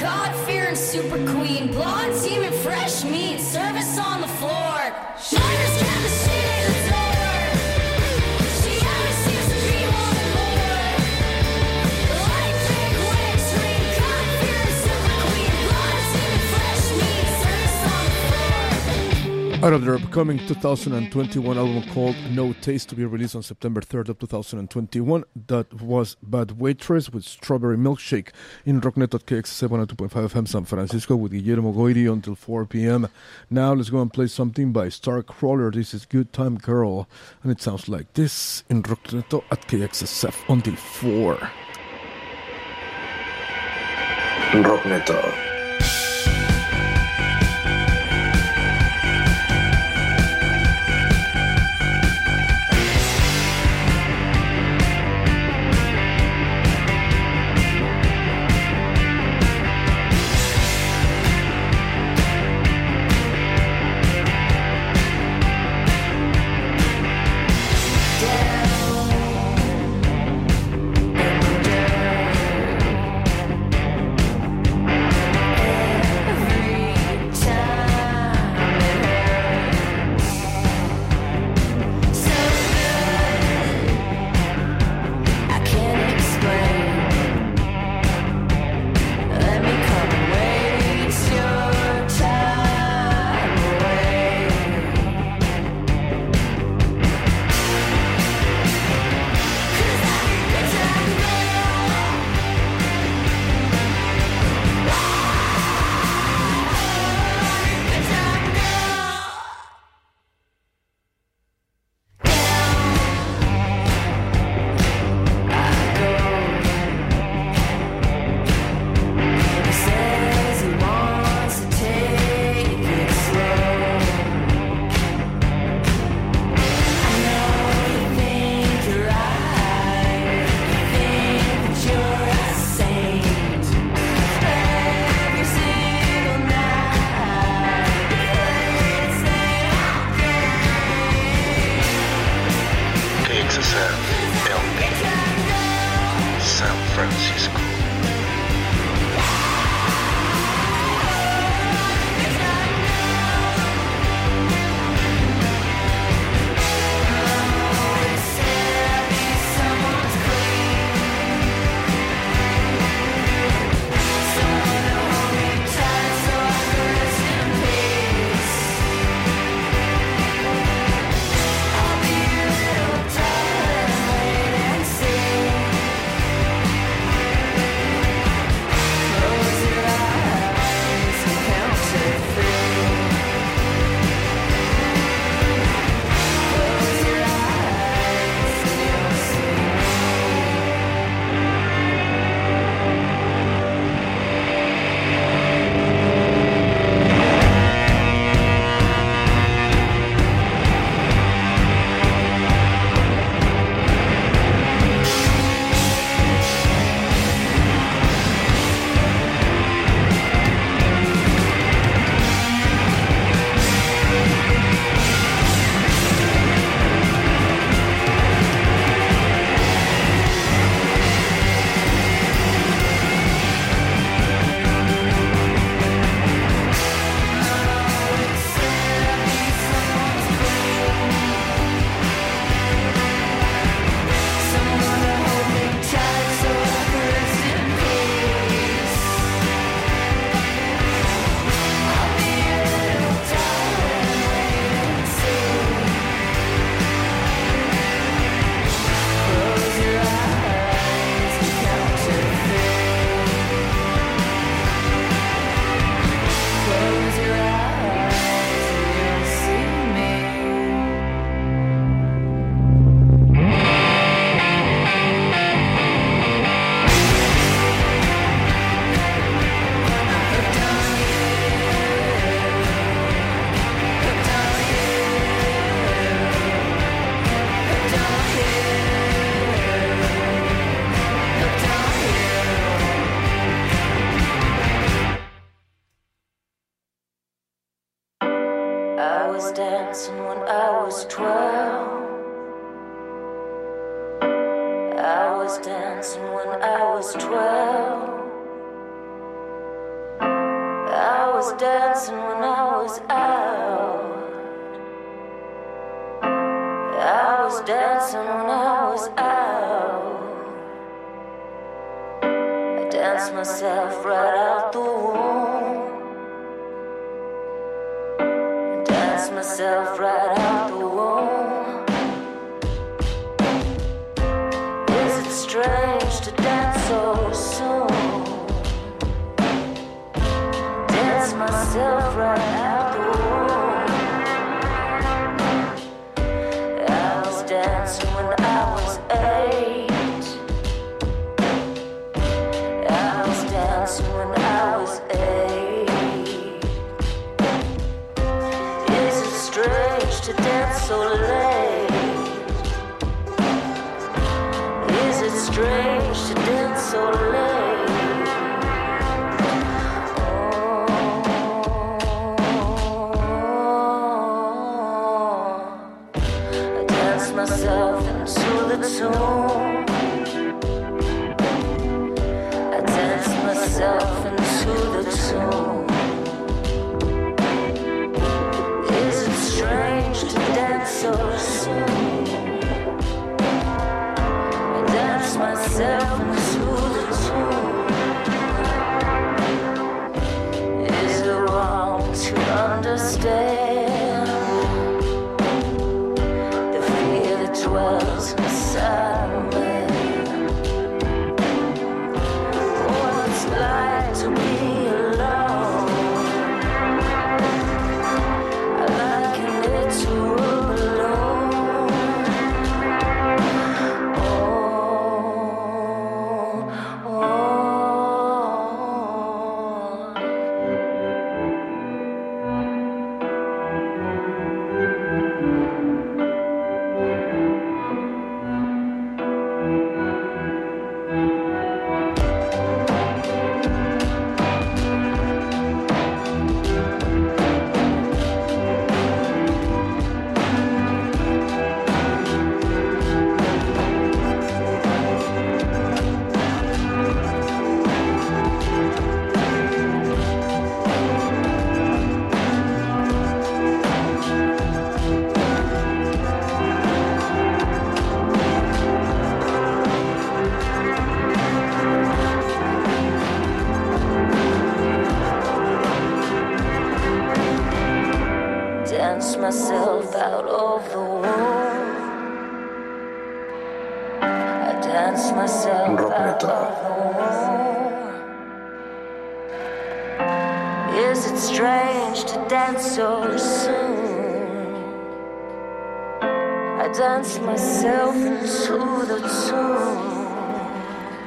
God fearing super queen, blonde and fresh meat, service on the floor. Out of their upcoming 2021 album called No Taste to be released on September 3rd of 2021. That was Bad Waitress with Strawberry Milkshake in Rockneto at KX 702.5 FM San Francisco with Guillermo Goiri until 4 p.m. Now let's go and play something by Starcrawler. This is Good Time Girl and it sounds like this in Rockneto at KXSF until 4. Rockneto.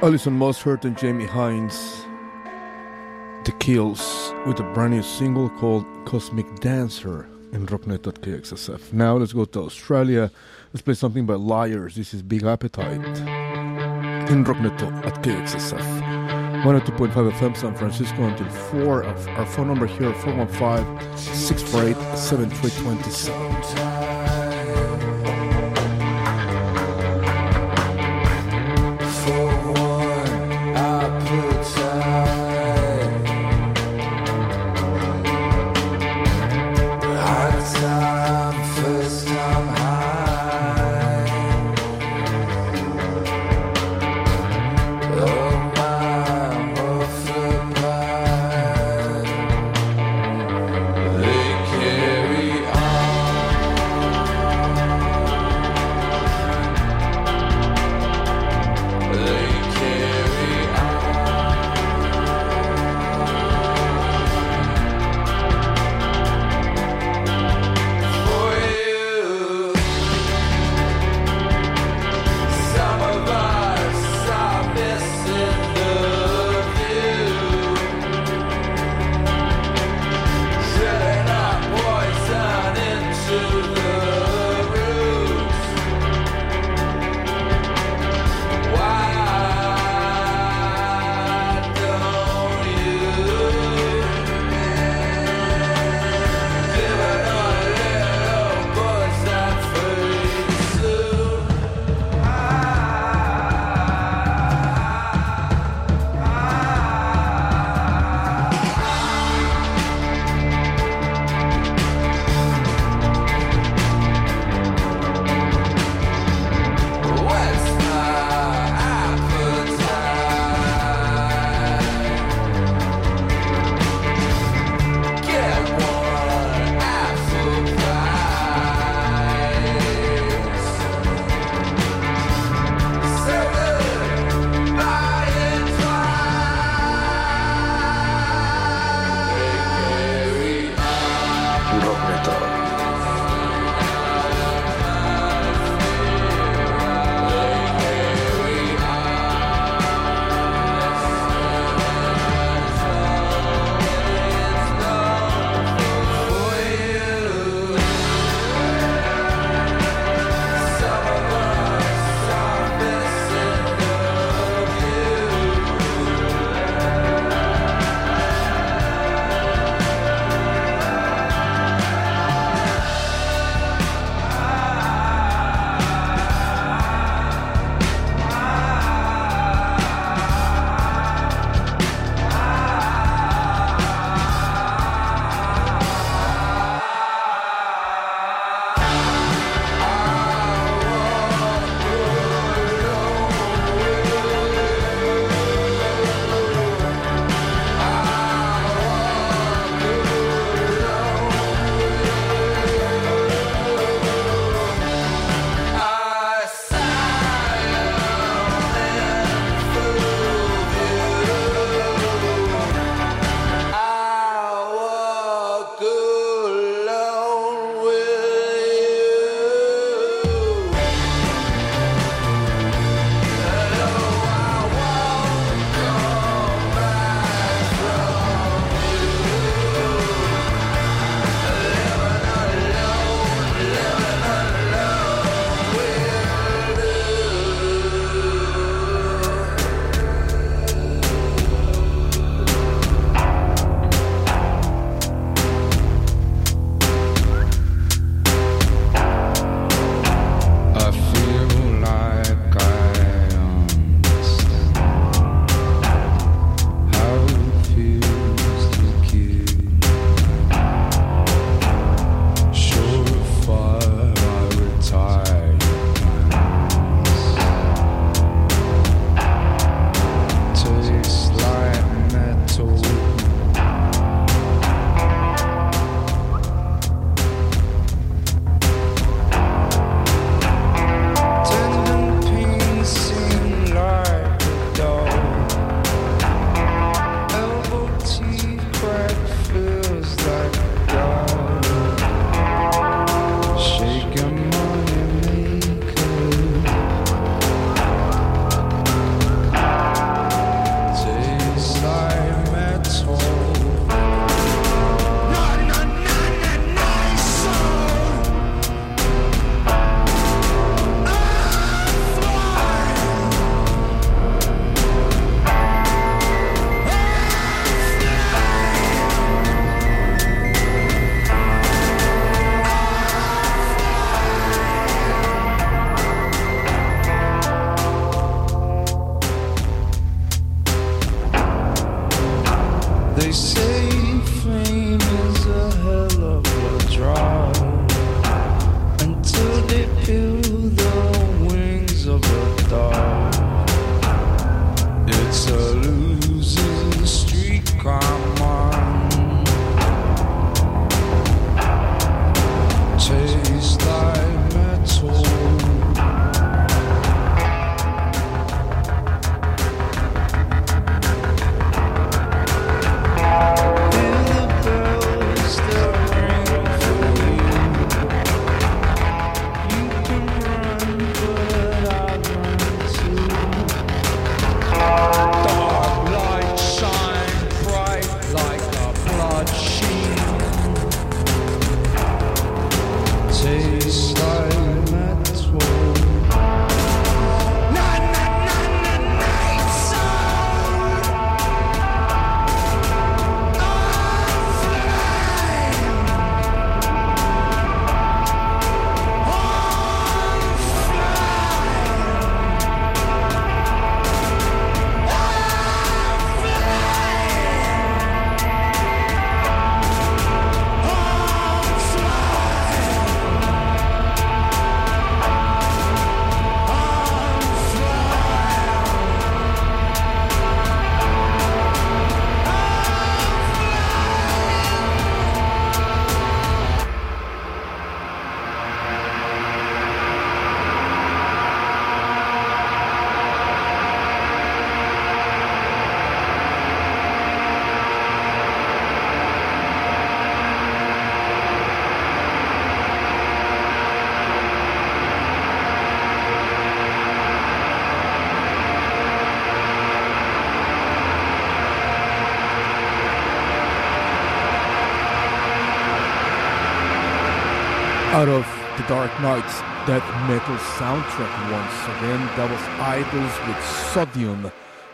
Alison Mosshart and Jamie Hince. The Kills with a brand new single called Cosmic Dancer in rocknet.kxsf. Now let's go to Australia. Let's play something by Liars. This is Big Appetite in Rockneto at KXSF. 102.5 FM San Francisco until 4. Our, our phone number here 415 648 7327. Nights death metal soundtrack once again, that was IDLES with Sodium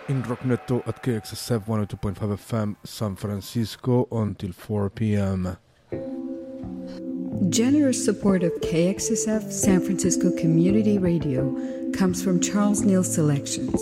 in Rockneto at KXSF 102.5 FM San Francisco until 4 p.m. Generous support of KXSF San Francisco Community Radio comes from Charles Neal Selections.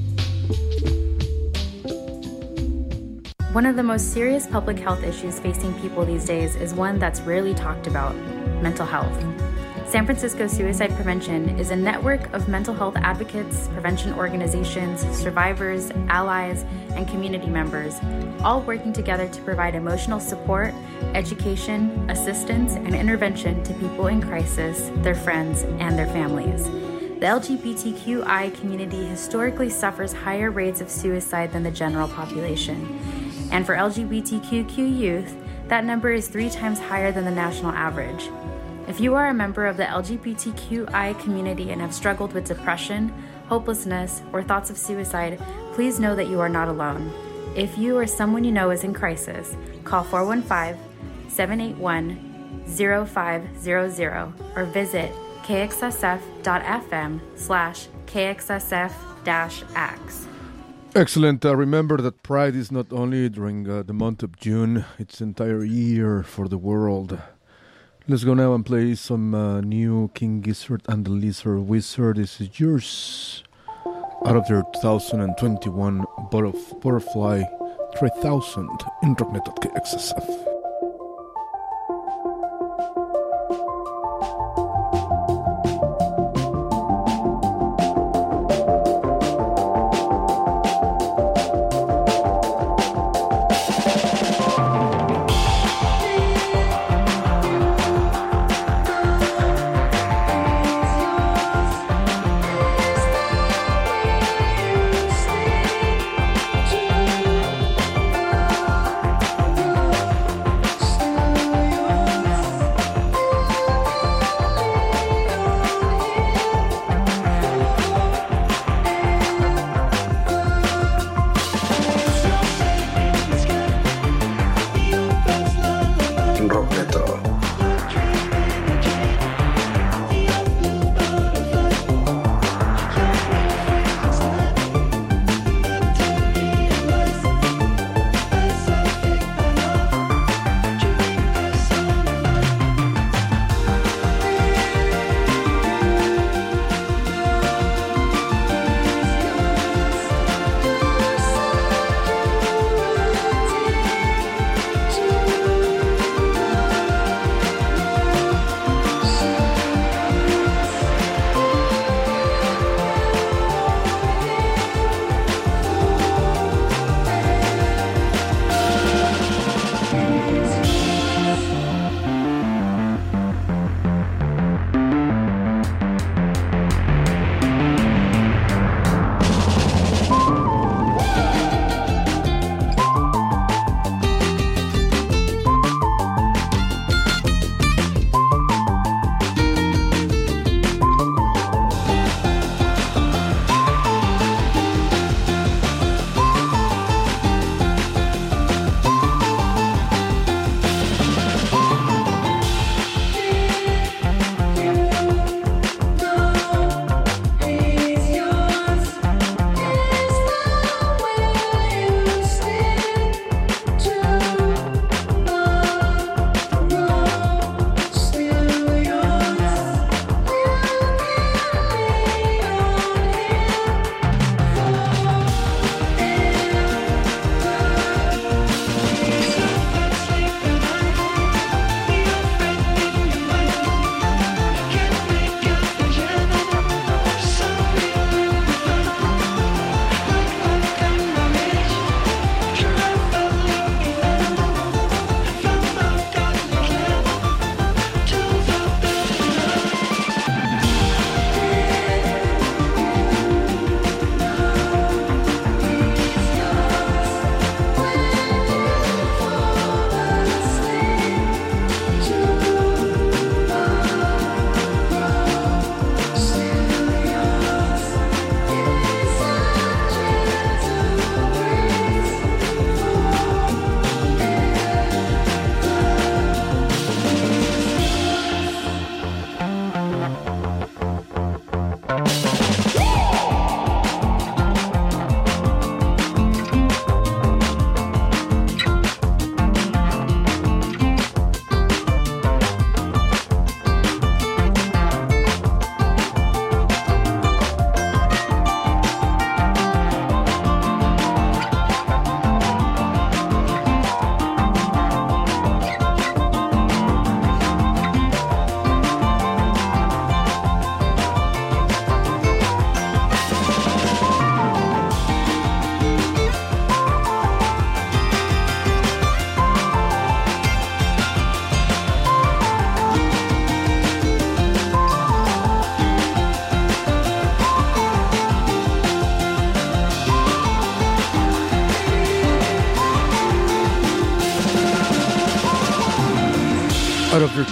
One of the most serious public health issues facing people these days is one that's rarely talked about mental health. San Francisco Suicide Prevention is a network of mental health advocates, prevention organizations, survivors, allies, and community members, all working together to provide emotional support, education, assistance, and intervention to people in crisis, their friends, and their families. The LGBTQI community historically suffers higher rates of suicide than the general population. And for LGBTQQ youth, that number is three times higher than the national average. If you are a member of the LGBTQI community and have struggled with depression, hopelessness, or thoughts of suicide, please know that you are not alone. If you or someone you know is in crisis, call 415 781 0500 or visit kxsf.fm slash kxsf-ax. Excellent. Uh, remember that Pride is not only during uh, the month of June, it's entire year for the world. Let's go now and play some uh, new King Gizzard and the Lizard Wizard. This is yours out of their 2021 Butterf- Butterfly 3000 in Rocknet.kxsf.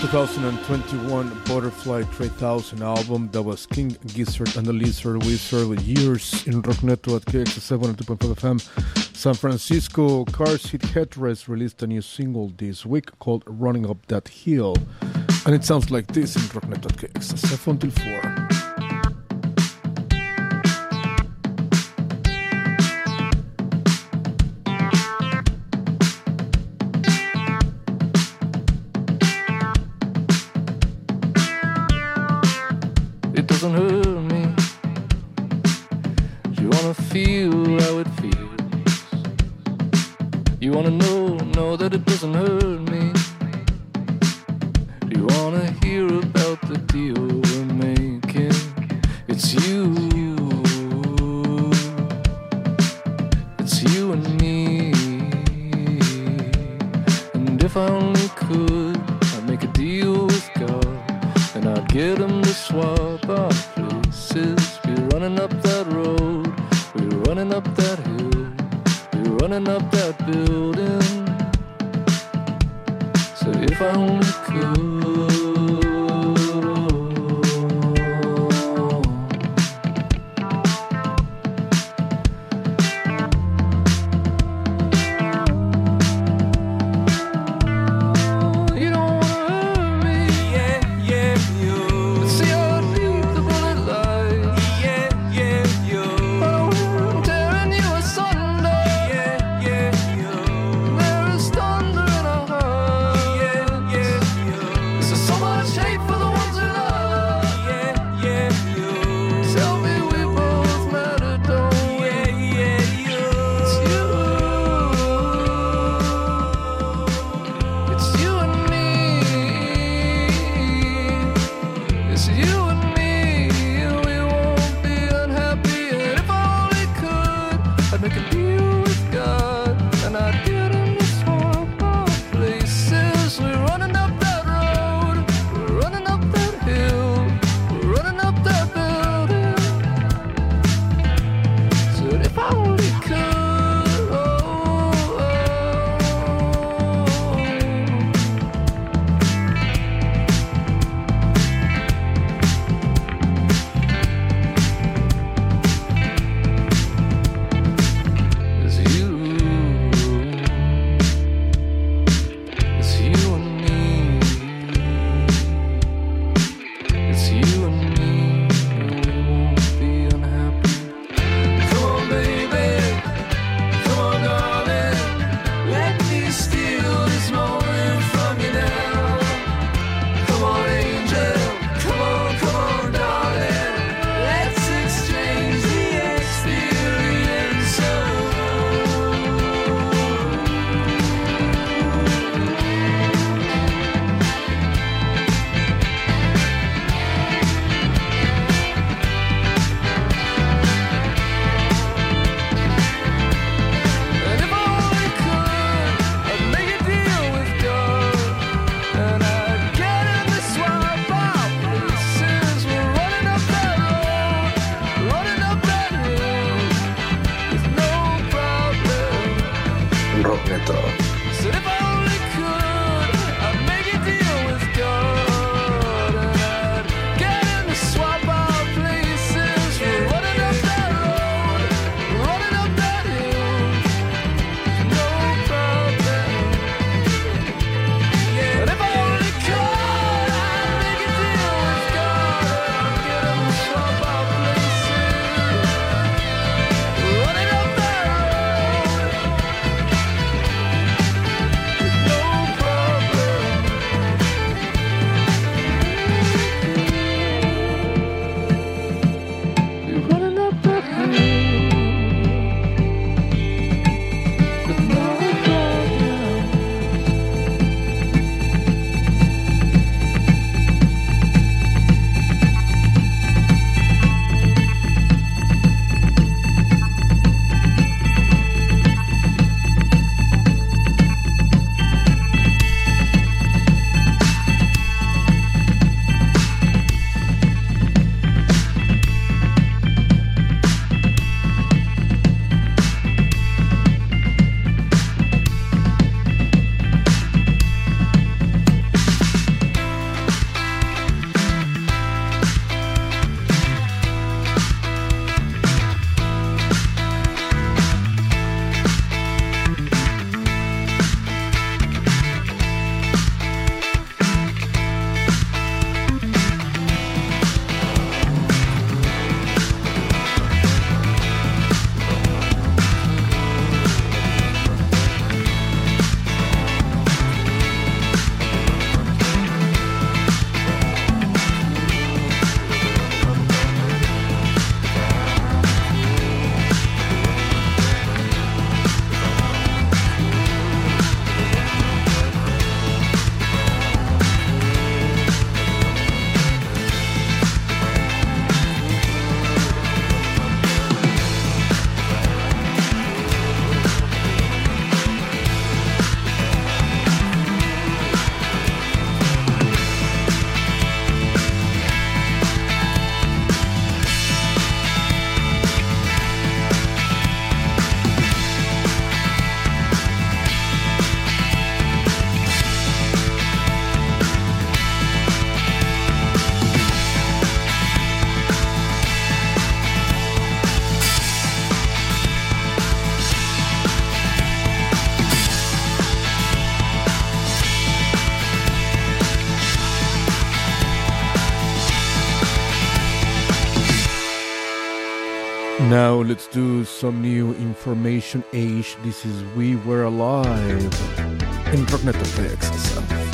2021 Butterfly 3000 album, that was King Gizzard and the Lizard Wizard Yours in Rockneto at KXSF 102.5 FM. San Francisco Car Seat Headrest released a new single this week called Running Up That Hill. And it sounds like this in at KXSF until 4. Let's do some new information age. This is We Were Alive in Rockneto KXSF.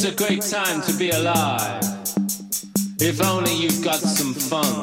It's a great time to be alive. If only you've got some funds.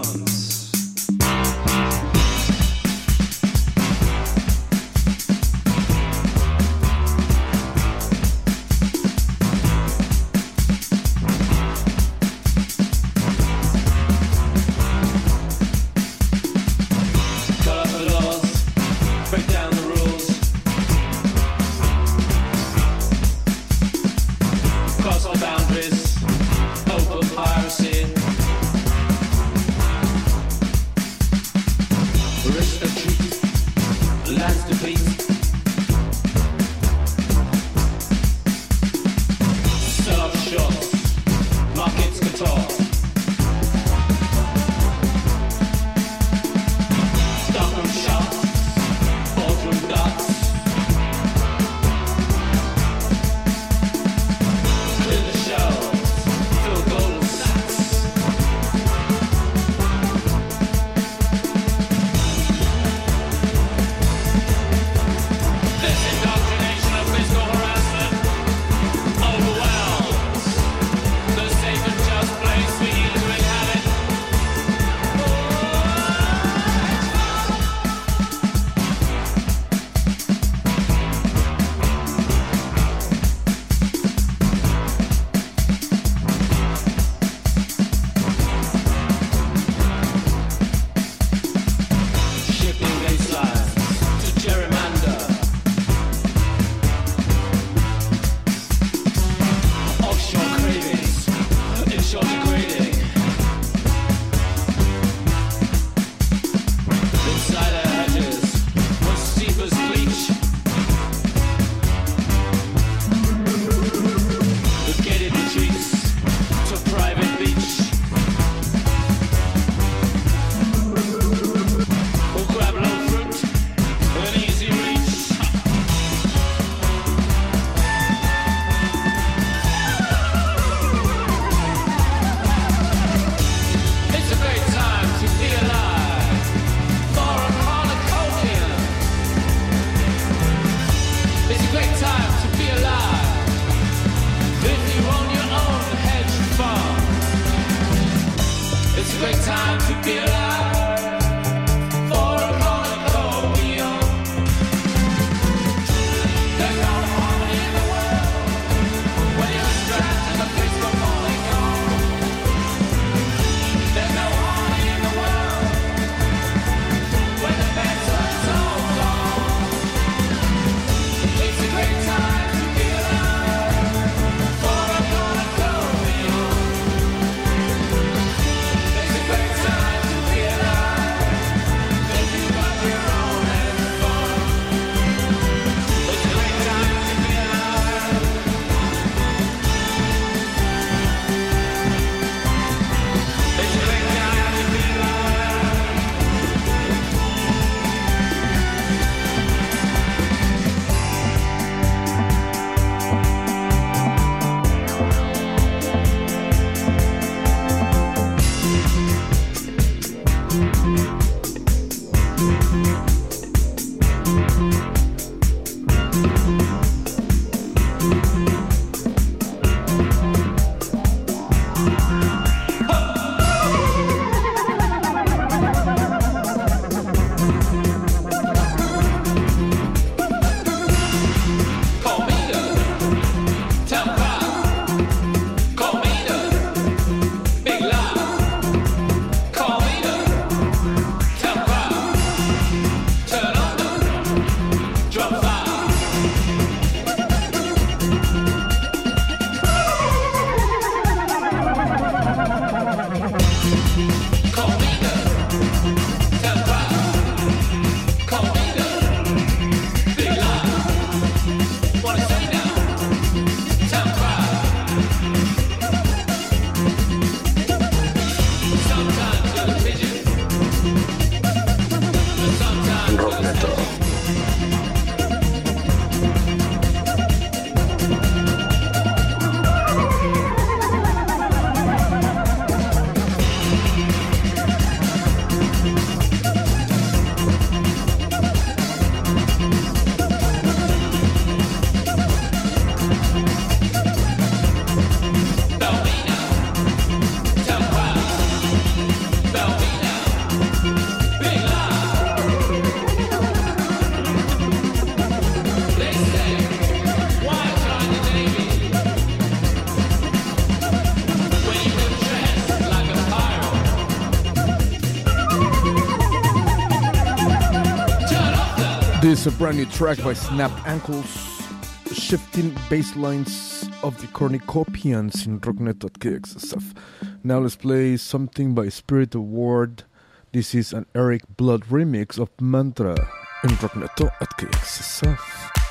Is a brand new track by Snapped Ankles, shifting bass lines of the cornucopians in Rockneto at KXSF. Now let's play something by Spirit Award. This is an Eric Blood remix of Mantra in Rocknet.kxsf.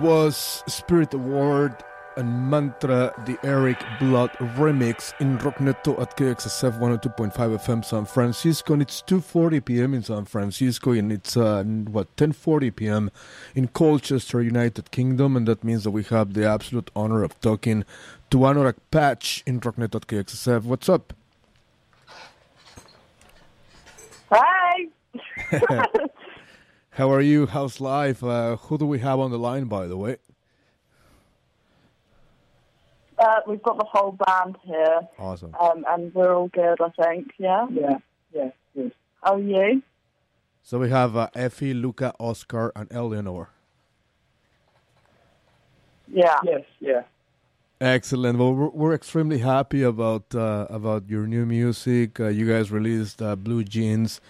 was Spirit Award and Mantra, the Eric Blood remix in Rockneto at KXSF 102.5 FM San Francisco. And it's 2.40 p.m. in San Francisco and it's, uh, what, 10.40 p.m. in Colchester, United Kingdom. And that means that we have the absolute honor of talking to Anorak Patch in Rockneto at KXSF. What's up? Hi. How are you? How's life? Uh, who do we have on the line, by the way? Uh, we've got the whole band here. Awesome. Um, and we're all good, I think. Yeah. Yeah. Yeah. Good. How are you? So we have uh, Effie, Luca, Oscar, and Eleanor. Yeah. Yes. Yeah. Excellent. Well, we're, we're extremely happy about uh, about your new music. Uh, you guys released uh, Blue Jeans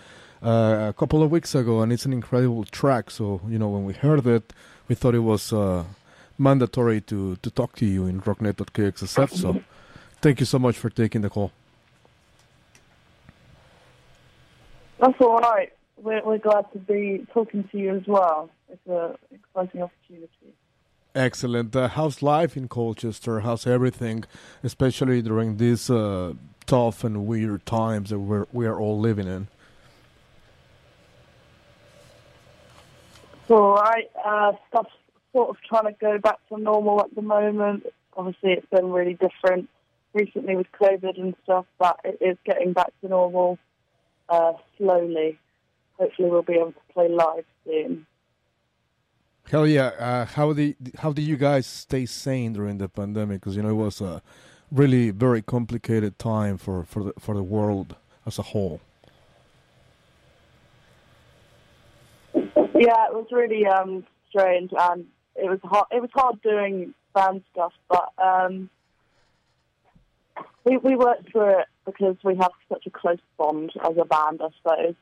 uh, a couple of weeks ago, and it's an incredible track. So you know, when we heard it, we thought it was uh, mandatory to to talk to you in Rockneto at KXSF. So thank you so much for taking the call. That's all right. We're, we're glad to be talking to you as well. It's an exciting opportunity. Excellent. Uh, how's life in Colchester? How's everything, especially during these uh, tough and weird times that we're we are all living in? All right. Uh, stuff's sort of trying to go back to normal at the moment. Obviously, it's been really different recently with COVID and stuff, but it is getting back to normal uh, slowly. Hopefully, we'll be able to play live soon. Hell yeah! Uh, how did how did you guys stay sane during the pandemic? Because you know it was a really very complicated time for for the for the world as a whole. Yeah, it was really um, strange, and it was hard. It was hard doing band stuff, but um, we we worked through it because we have such a close bond as a band, I suppose.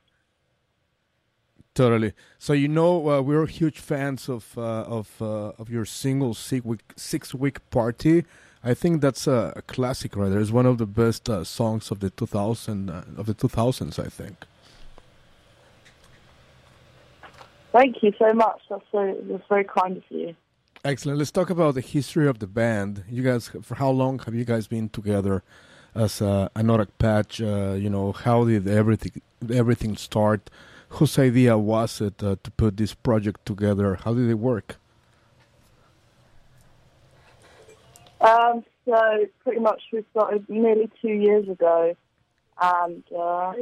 Totally. So you know uh, we're huge fans of uh, of uh, of your single six week six week party. I think that's a, a classic right. It's one of the best uh, songs of the 2000 uh, of the 2000s. I think. Thank you so much. That's so that's very kind of you. Excellent. Let's talk about the history of the band. You guys, for how long have you guys been together as uh, Anorak Patch? Uh, you know, how did everything everything start? Whose idea was it uh, to put this project together? How did it work? Um, so pretty much we started nearly two years ago, and uh,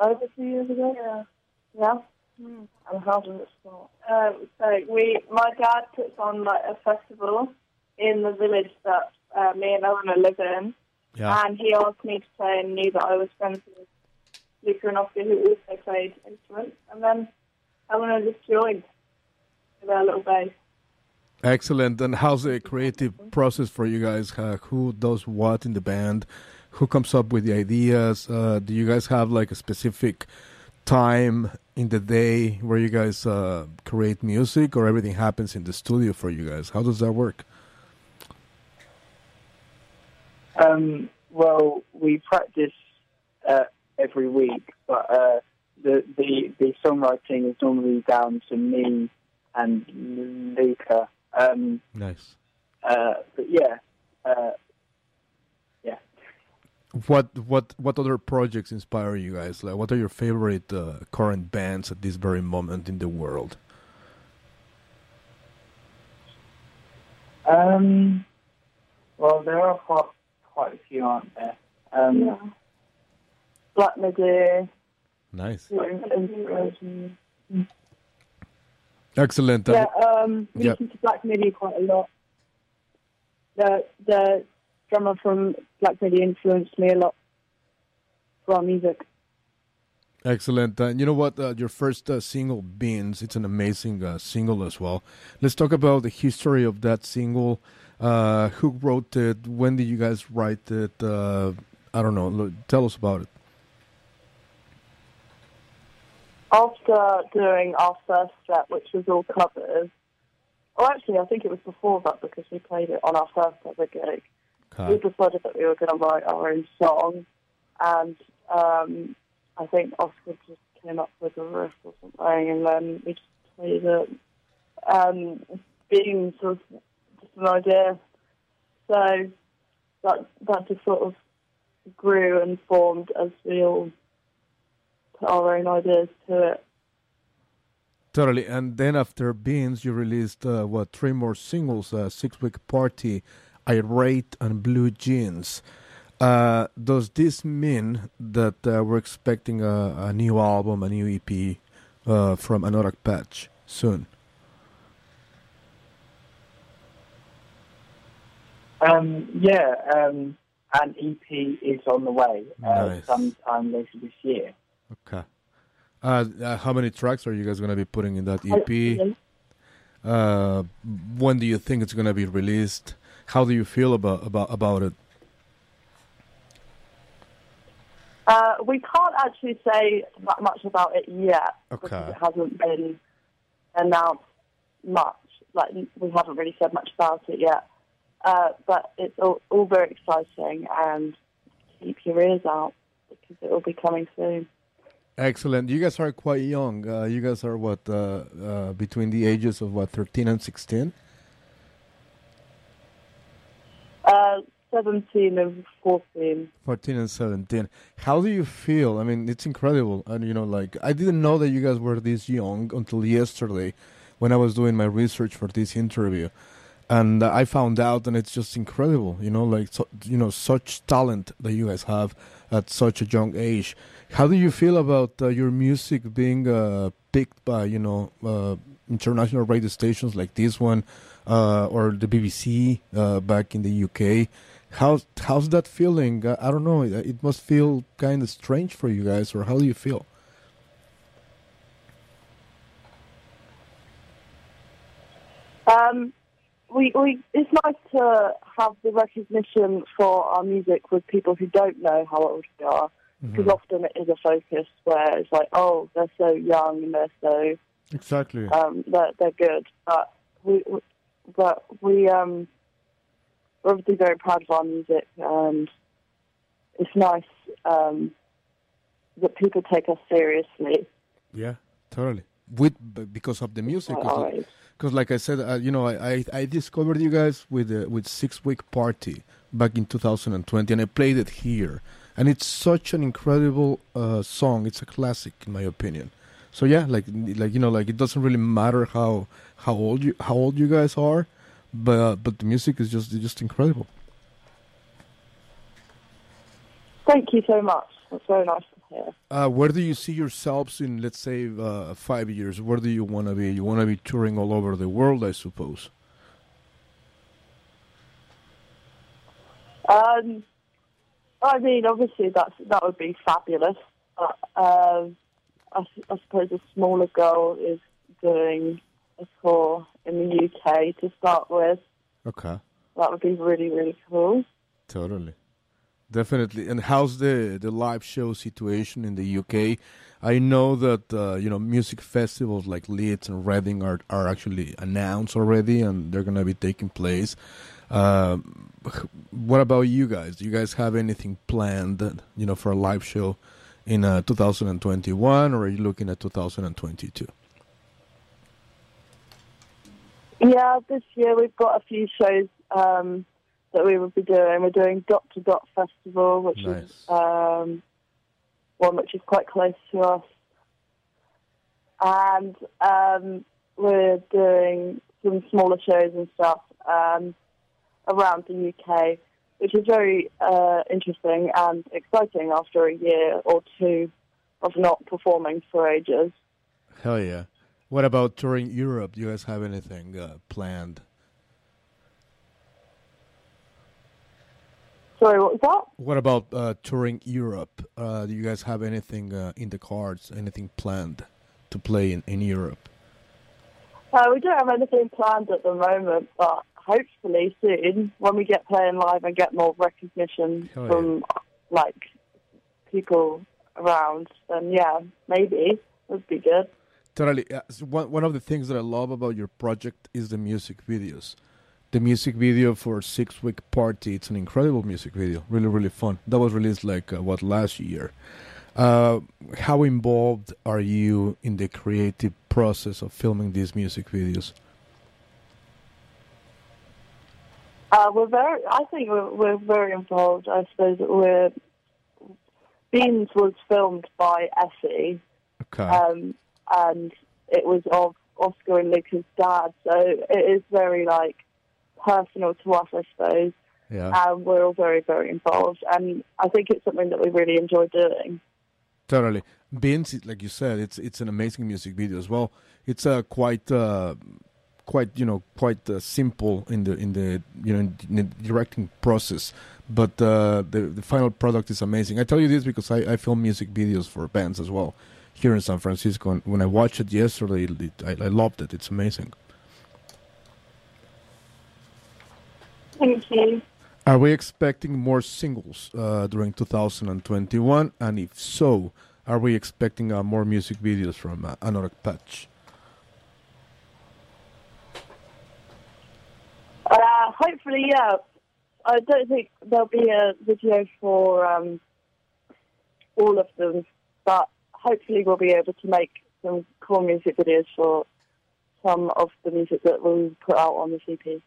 over two years ago. Yeah. Yeah. And how did it start? Um, so we, my dad puts on like a festival in the village that uh, me and Eleanor live in, Yeah. and he asked me to play and knew that I was friends with Luca and Oscar, who also played instruments, and then Eleanor just joined with our little bass. Excellent. And how's the creative process for you guys? Uh, who does what in the band? Who comes up with the ideas? Uh, do you guys have like a specific time in the day where you guys uh, create music, or everything happens in the studio for you guys? How does that work? Um, well, we practice uh, every week, but uh, the, the the songwriting is normally down to me and Luca. Um, Nice. uh, but yeah, uh, yeah. What what what other projects inspire you guys? Like, what are your favorite uh, current bands at this very moment in the world? Um, well, there are quite, quite a few, aren't there? Um, Yeah. Black Midi. Nice. Inspiration. Excellent. Yeah, um, we Yeah. listen to Black Midi quite a lot. The the drummer from Black Midi influenced me a lot for our music. Excellent. Uh, you know what? Uh, your first uh, single, Beans, it's an amazing uh, single as well. Let's talk about the history of that single. Uh, who wrote it? When did you guys write it? Uh, I don't know. Tell us about it. After doing our first set, which was all covers, or actually, I think it was before that because we played it on our first ever gig. We decided that we were going to write our own song, and um, I think Oscar just came up with a riff or something, and then we just played it. Um, beans of just an idea. So that that just sort of grew and formed as we all put our own ideas to it. Totally. And then after Beans, you released uh, what three more singles: uh, Six Week Party, Irate, and Blue Jeans. Uh, does this mean that uh, we're expecting a, a, new album, a new EP uh, from Anorak Patch soon? Um, yeah, um, an EP is on the way uh, Nice. sometime later this year. Okay. Uh, uh, how many tracks are you guys gonna be putting in that EP? Uh, when do you think it's gonna be released? How do you feel about about about it? Uh, we can't actually say that much about it yet because it hasn't been announced much. Like we haven't really said much about it yet. Uh, but it's all, all very exciting, and keep your ears out because it will be coming soon. Excellent. You guys are quite young. Uh, you guys are what uh, uh, between the ages of what thirteen and sixteen. Uh, 17 and 14. 14 and 17 how do you feel? I mean it's incredible. And you know like i didn't know that you guys were this young until yesterday when i was doing my research for this interview. And i found out and it's just incredible you know like so, you know such talent that you guys have at such a young age. How do you feel about uh, your music being uh, picked by you know uh, international radio stations like this one uh, or the bbc uh, back in the uk How's how's that feeling? Uh, I don't know. It it must feel kind of strange for you guys, or how do you feel? Um, we, we, it's nice to have the recognition for our music with people who don't know how old we are, because often it is a focus where it's like, oh, they're so young and they're so Exactly. um, they're, they're good. But we, we but we um, we're obviously very proud of our music, and it's nice um, that people take us seriously. Yeah, totally. With because of the music, because like I said, uh, you know, I, I I discovered you guys with uh, with Six Week Party back in 2020, and I played it here, and it's such an incredible uh, song. It's a classic, in my opinion. So yeah, like like you know, like it doesn't really matter how how old you how old you guys are, but but the music is just just incredible. Thank you so much. That's very nice to hear. Uh, where do you see yourselves in, let's say, uh, five years? Where do you want to be? You want to be touring all over the world, I suppose. Um, I mean, obviously that's that would be fabulous. But, um, I, I suppose a smaller goal is doing a tour in the UK to start with. Okay, That would be really, really cool. totally, definitely. And how's the the live show situation in the UK? I know that uh, you know music festivals like Leeds and Reading are are actually announced already, and they're gonna be taking place. Um, what about you guys? Do you guys have anything planned, you know, for a live show in uh, 2021, or are you looking at 2022? Yeah, this year we've got a few shows um, that we will be doing. We're doing Dot to Dot Festival, which is um, one which is quite close to us, and um, we're doing some smaller shows and stuff um, around the UK, which is very uh, interesting and exciting after a year or two of not performing for ages. Hell yeah. What about touring Europe? Do you guys have anything uh, planned? Sorry, what was that? What about uh, touring Europe? Uh, do you guys have anything uh, in the cards, anything planned to play in, in Europe? Uh, we don't have anything planned at the moment, but hopefully soon, when we get playing live and get more recognition Hell yeah. from like people around, then yeah, maybe would be good. Totally. Uh, so one, one of the things that I love about your project is the music videos. The music video for Six Week Party, it's an incredible music video. Really, really fun. That was released like, uh, what, last year. Uh, how involved are you in the creative process of filming these music videos? Uh, we're very. I think we're, we're very involved. I suppose that we're. Beans was filmed by Essie, Okay. um, and it was of Oscar and Luca's dad. So it is very like personal to us, I suppose. Yeah. Um, we're all very, very involved, and I think it's something that we really enjoy doing. Totally. Beans, like you said, it's it's an amazing music video as well. It's uh, quite uh, quite you know quite uh, simple in the in the you know in the directing process, but uh, the the final product is amazing. I tell you this because I, I film music videos for bands as well here in San Francisco, and when I watched it yesterday, it, I, I loved it. It's amazing. Thank you. Are we expecting more singles uh, during 2021? And if so, are we expecting uh, more music videos from uh, Anorak Patch? Uh, hopefully, yeah. I don't think there'll be a video for um, all of them, but hopefully we'll be able to make some cool music videos for some of the music that we put out on the EP.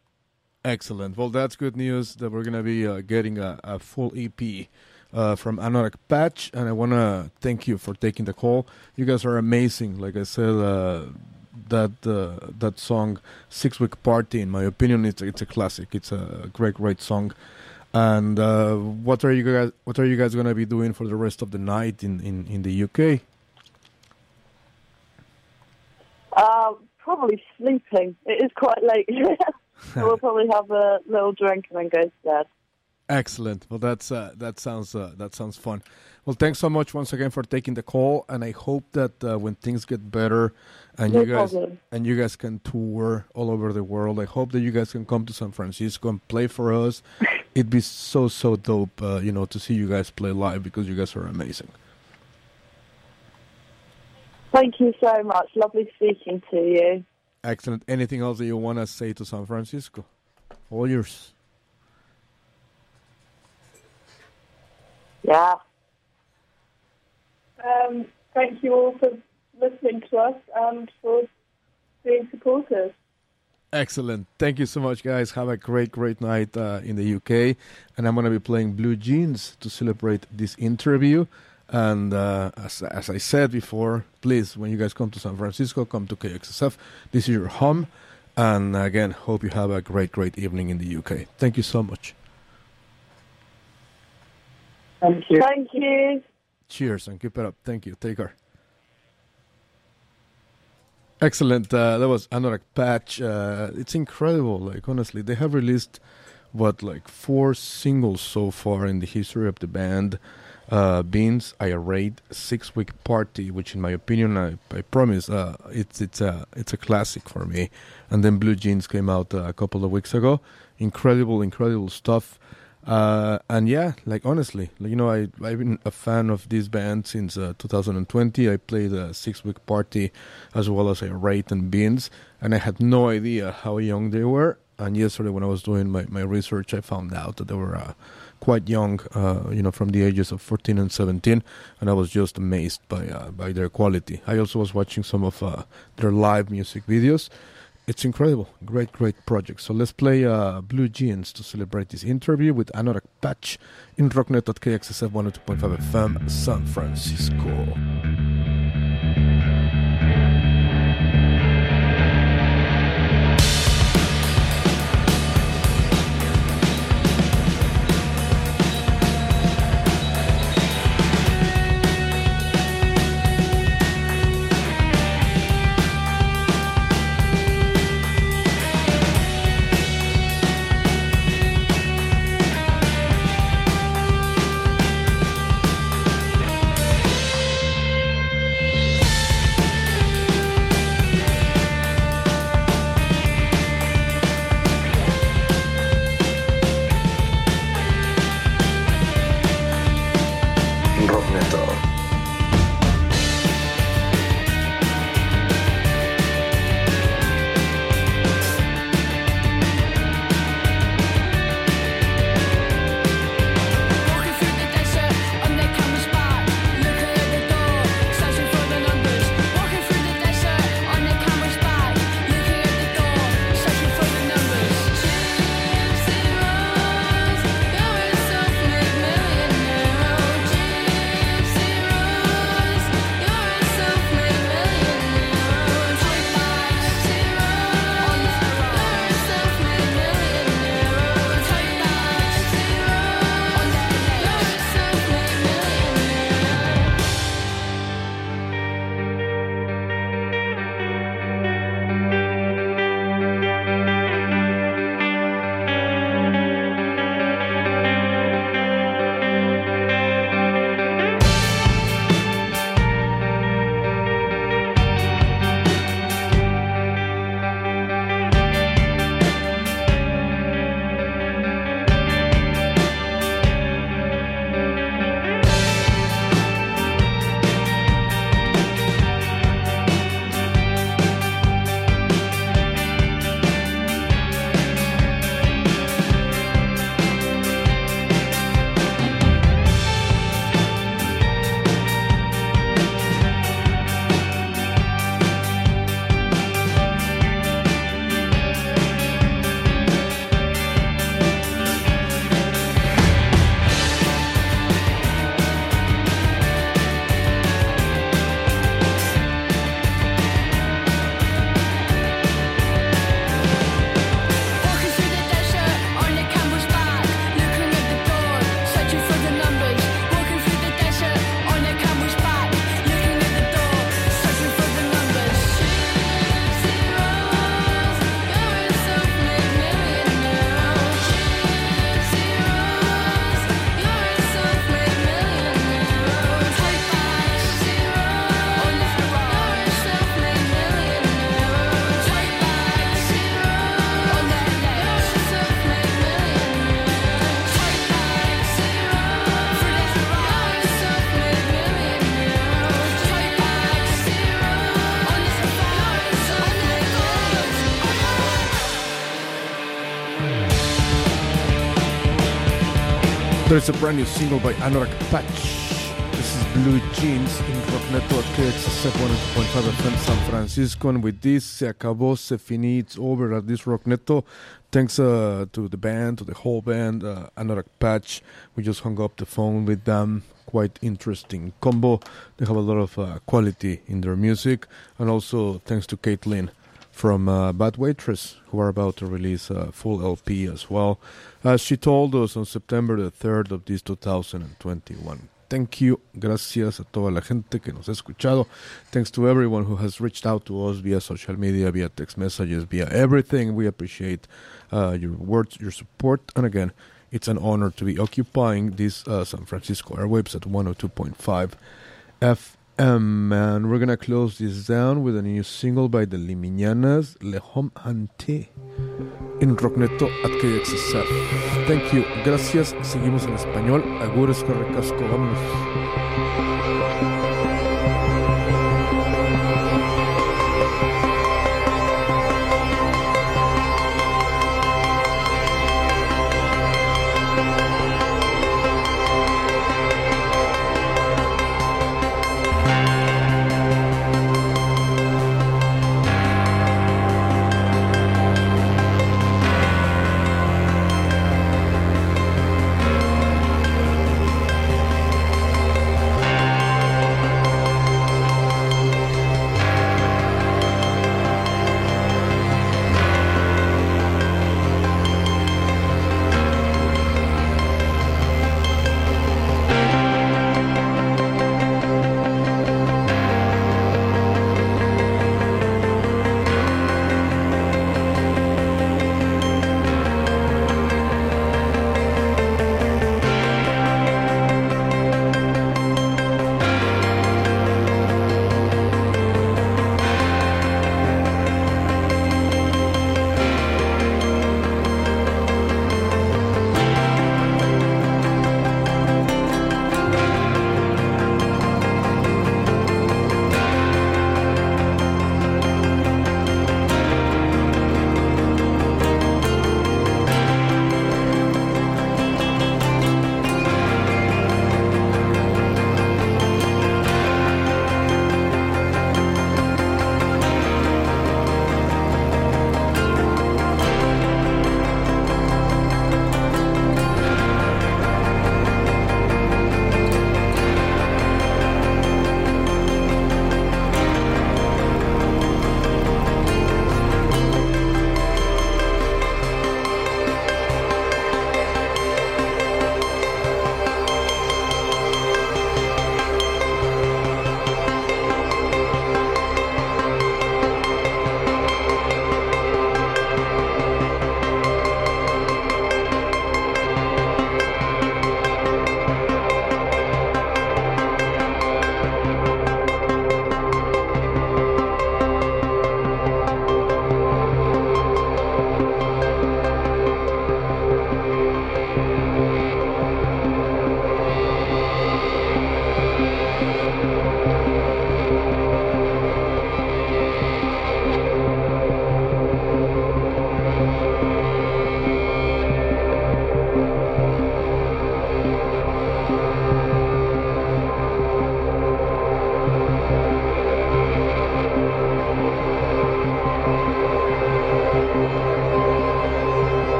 Excellent. Well, that's good news that we're going to be uh, getting a, a full EP uh, from Anorak Patch. And I want to thank you for taking the call. You guys are amazing. Like I said, uh, that uh, that song, Six Week Party, in my opinion, it's, it's a classic. It's a great, great song. And uh, what are you guys? What are you guys gonna be doing for the rest of the night in, in, in the UK? Uh, probably sleeping. It is quite late. so we'll probably have a little drink and then go to bed. Excellent. Well, that's uh, that sounds uh, that sounds fun. Well, thanks so much once again for taking the call, and I hope that uh, when things get better, and No you guys problem. and you guys can tour all over the world, I hope that you guys can come to San Francisco and play for us. It'd be so so dope, uh, you know, to see you guys play live because you guys are amazing. Thank you so much. Lovely speaking to you. Excellent. Anything else that you want to say to San Francisco? All yours. Yeah. Um, thank you all for listening to us and for being supporters. Excellent. Thank you so much, guys. Have a great, great night uh, in the UK. And I'm going to be playing Blue Jeans to celebrate this interview. And uh, as, as I said before, please, when you guys come to San Francisco, come to KXSF. This is your home. And again, hope you have a great, great evening in the UK. Thank you so much. Thank you. Thank you. Cheers and keep it up. Thank you. Take care. Excellent. Uh, that was Anorak Patch. Uh, it's incredible. Like honestly, they have released what like four singles so far in the history of the band. Uh, Beans, Irate, Six Week Party, which in my opinion, I, I promise, uh, it's it's a it's a classic for me. And then Blue Jeans came out uh, a couple of weeks ago. Incredible, incredible stuff. Uh, and yeah, like honestly, like, you know, I I've been a fan of this band since uh, 2020. I played a six week party, as well as Irate and beans, and I had no idea how young they were. And yesterday, when I was doing my, my research, I found out that they were uh, quite young, uh, you know, from the ages of 14 and 17, and I was just amazed by uh, by their quality. I also was watching some of uh, their live music videos. It's incredible. Great, great project. So let's play uh, Blue Jeans to celebrate this interview with Anorak Patch in Rockneto at KXSF 102.5 FM, San Francisco. There's a brand new single by Anorak Patch. This is Blue Jeans in Rockneto at KXSF 102.5 FM San Francisco. And with this, se acabó, se finí, it's over at this Rockneto. Thanks uh, to the band, to the whole band, uh, Anorak Patch. We just hung up the phone with them. Quite interesting combo. They have a lot of uh, quality in their music. And also thanks to Caitlin from uh, Bad Waitress, who are about to release a full LP as well. As she told us on September the 3rd of this 2021. Thank you. Gracias a toda la gente que nos ha escuchado. Thanks to everyone who has reached out to us via social media, via text messages, via everything. We appreciate uh, your words, your support. And again, it's an honor to be occupying this uh, San Francisco airwaves at 102.5 FM. And we're going to close this down with a new single by the Limiñanas, Le Homme Hanté, in Rockneto at KXSF. Thank you. Gracias. Seguimos en español. Agures, Carrecasco. Vámonos.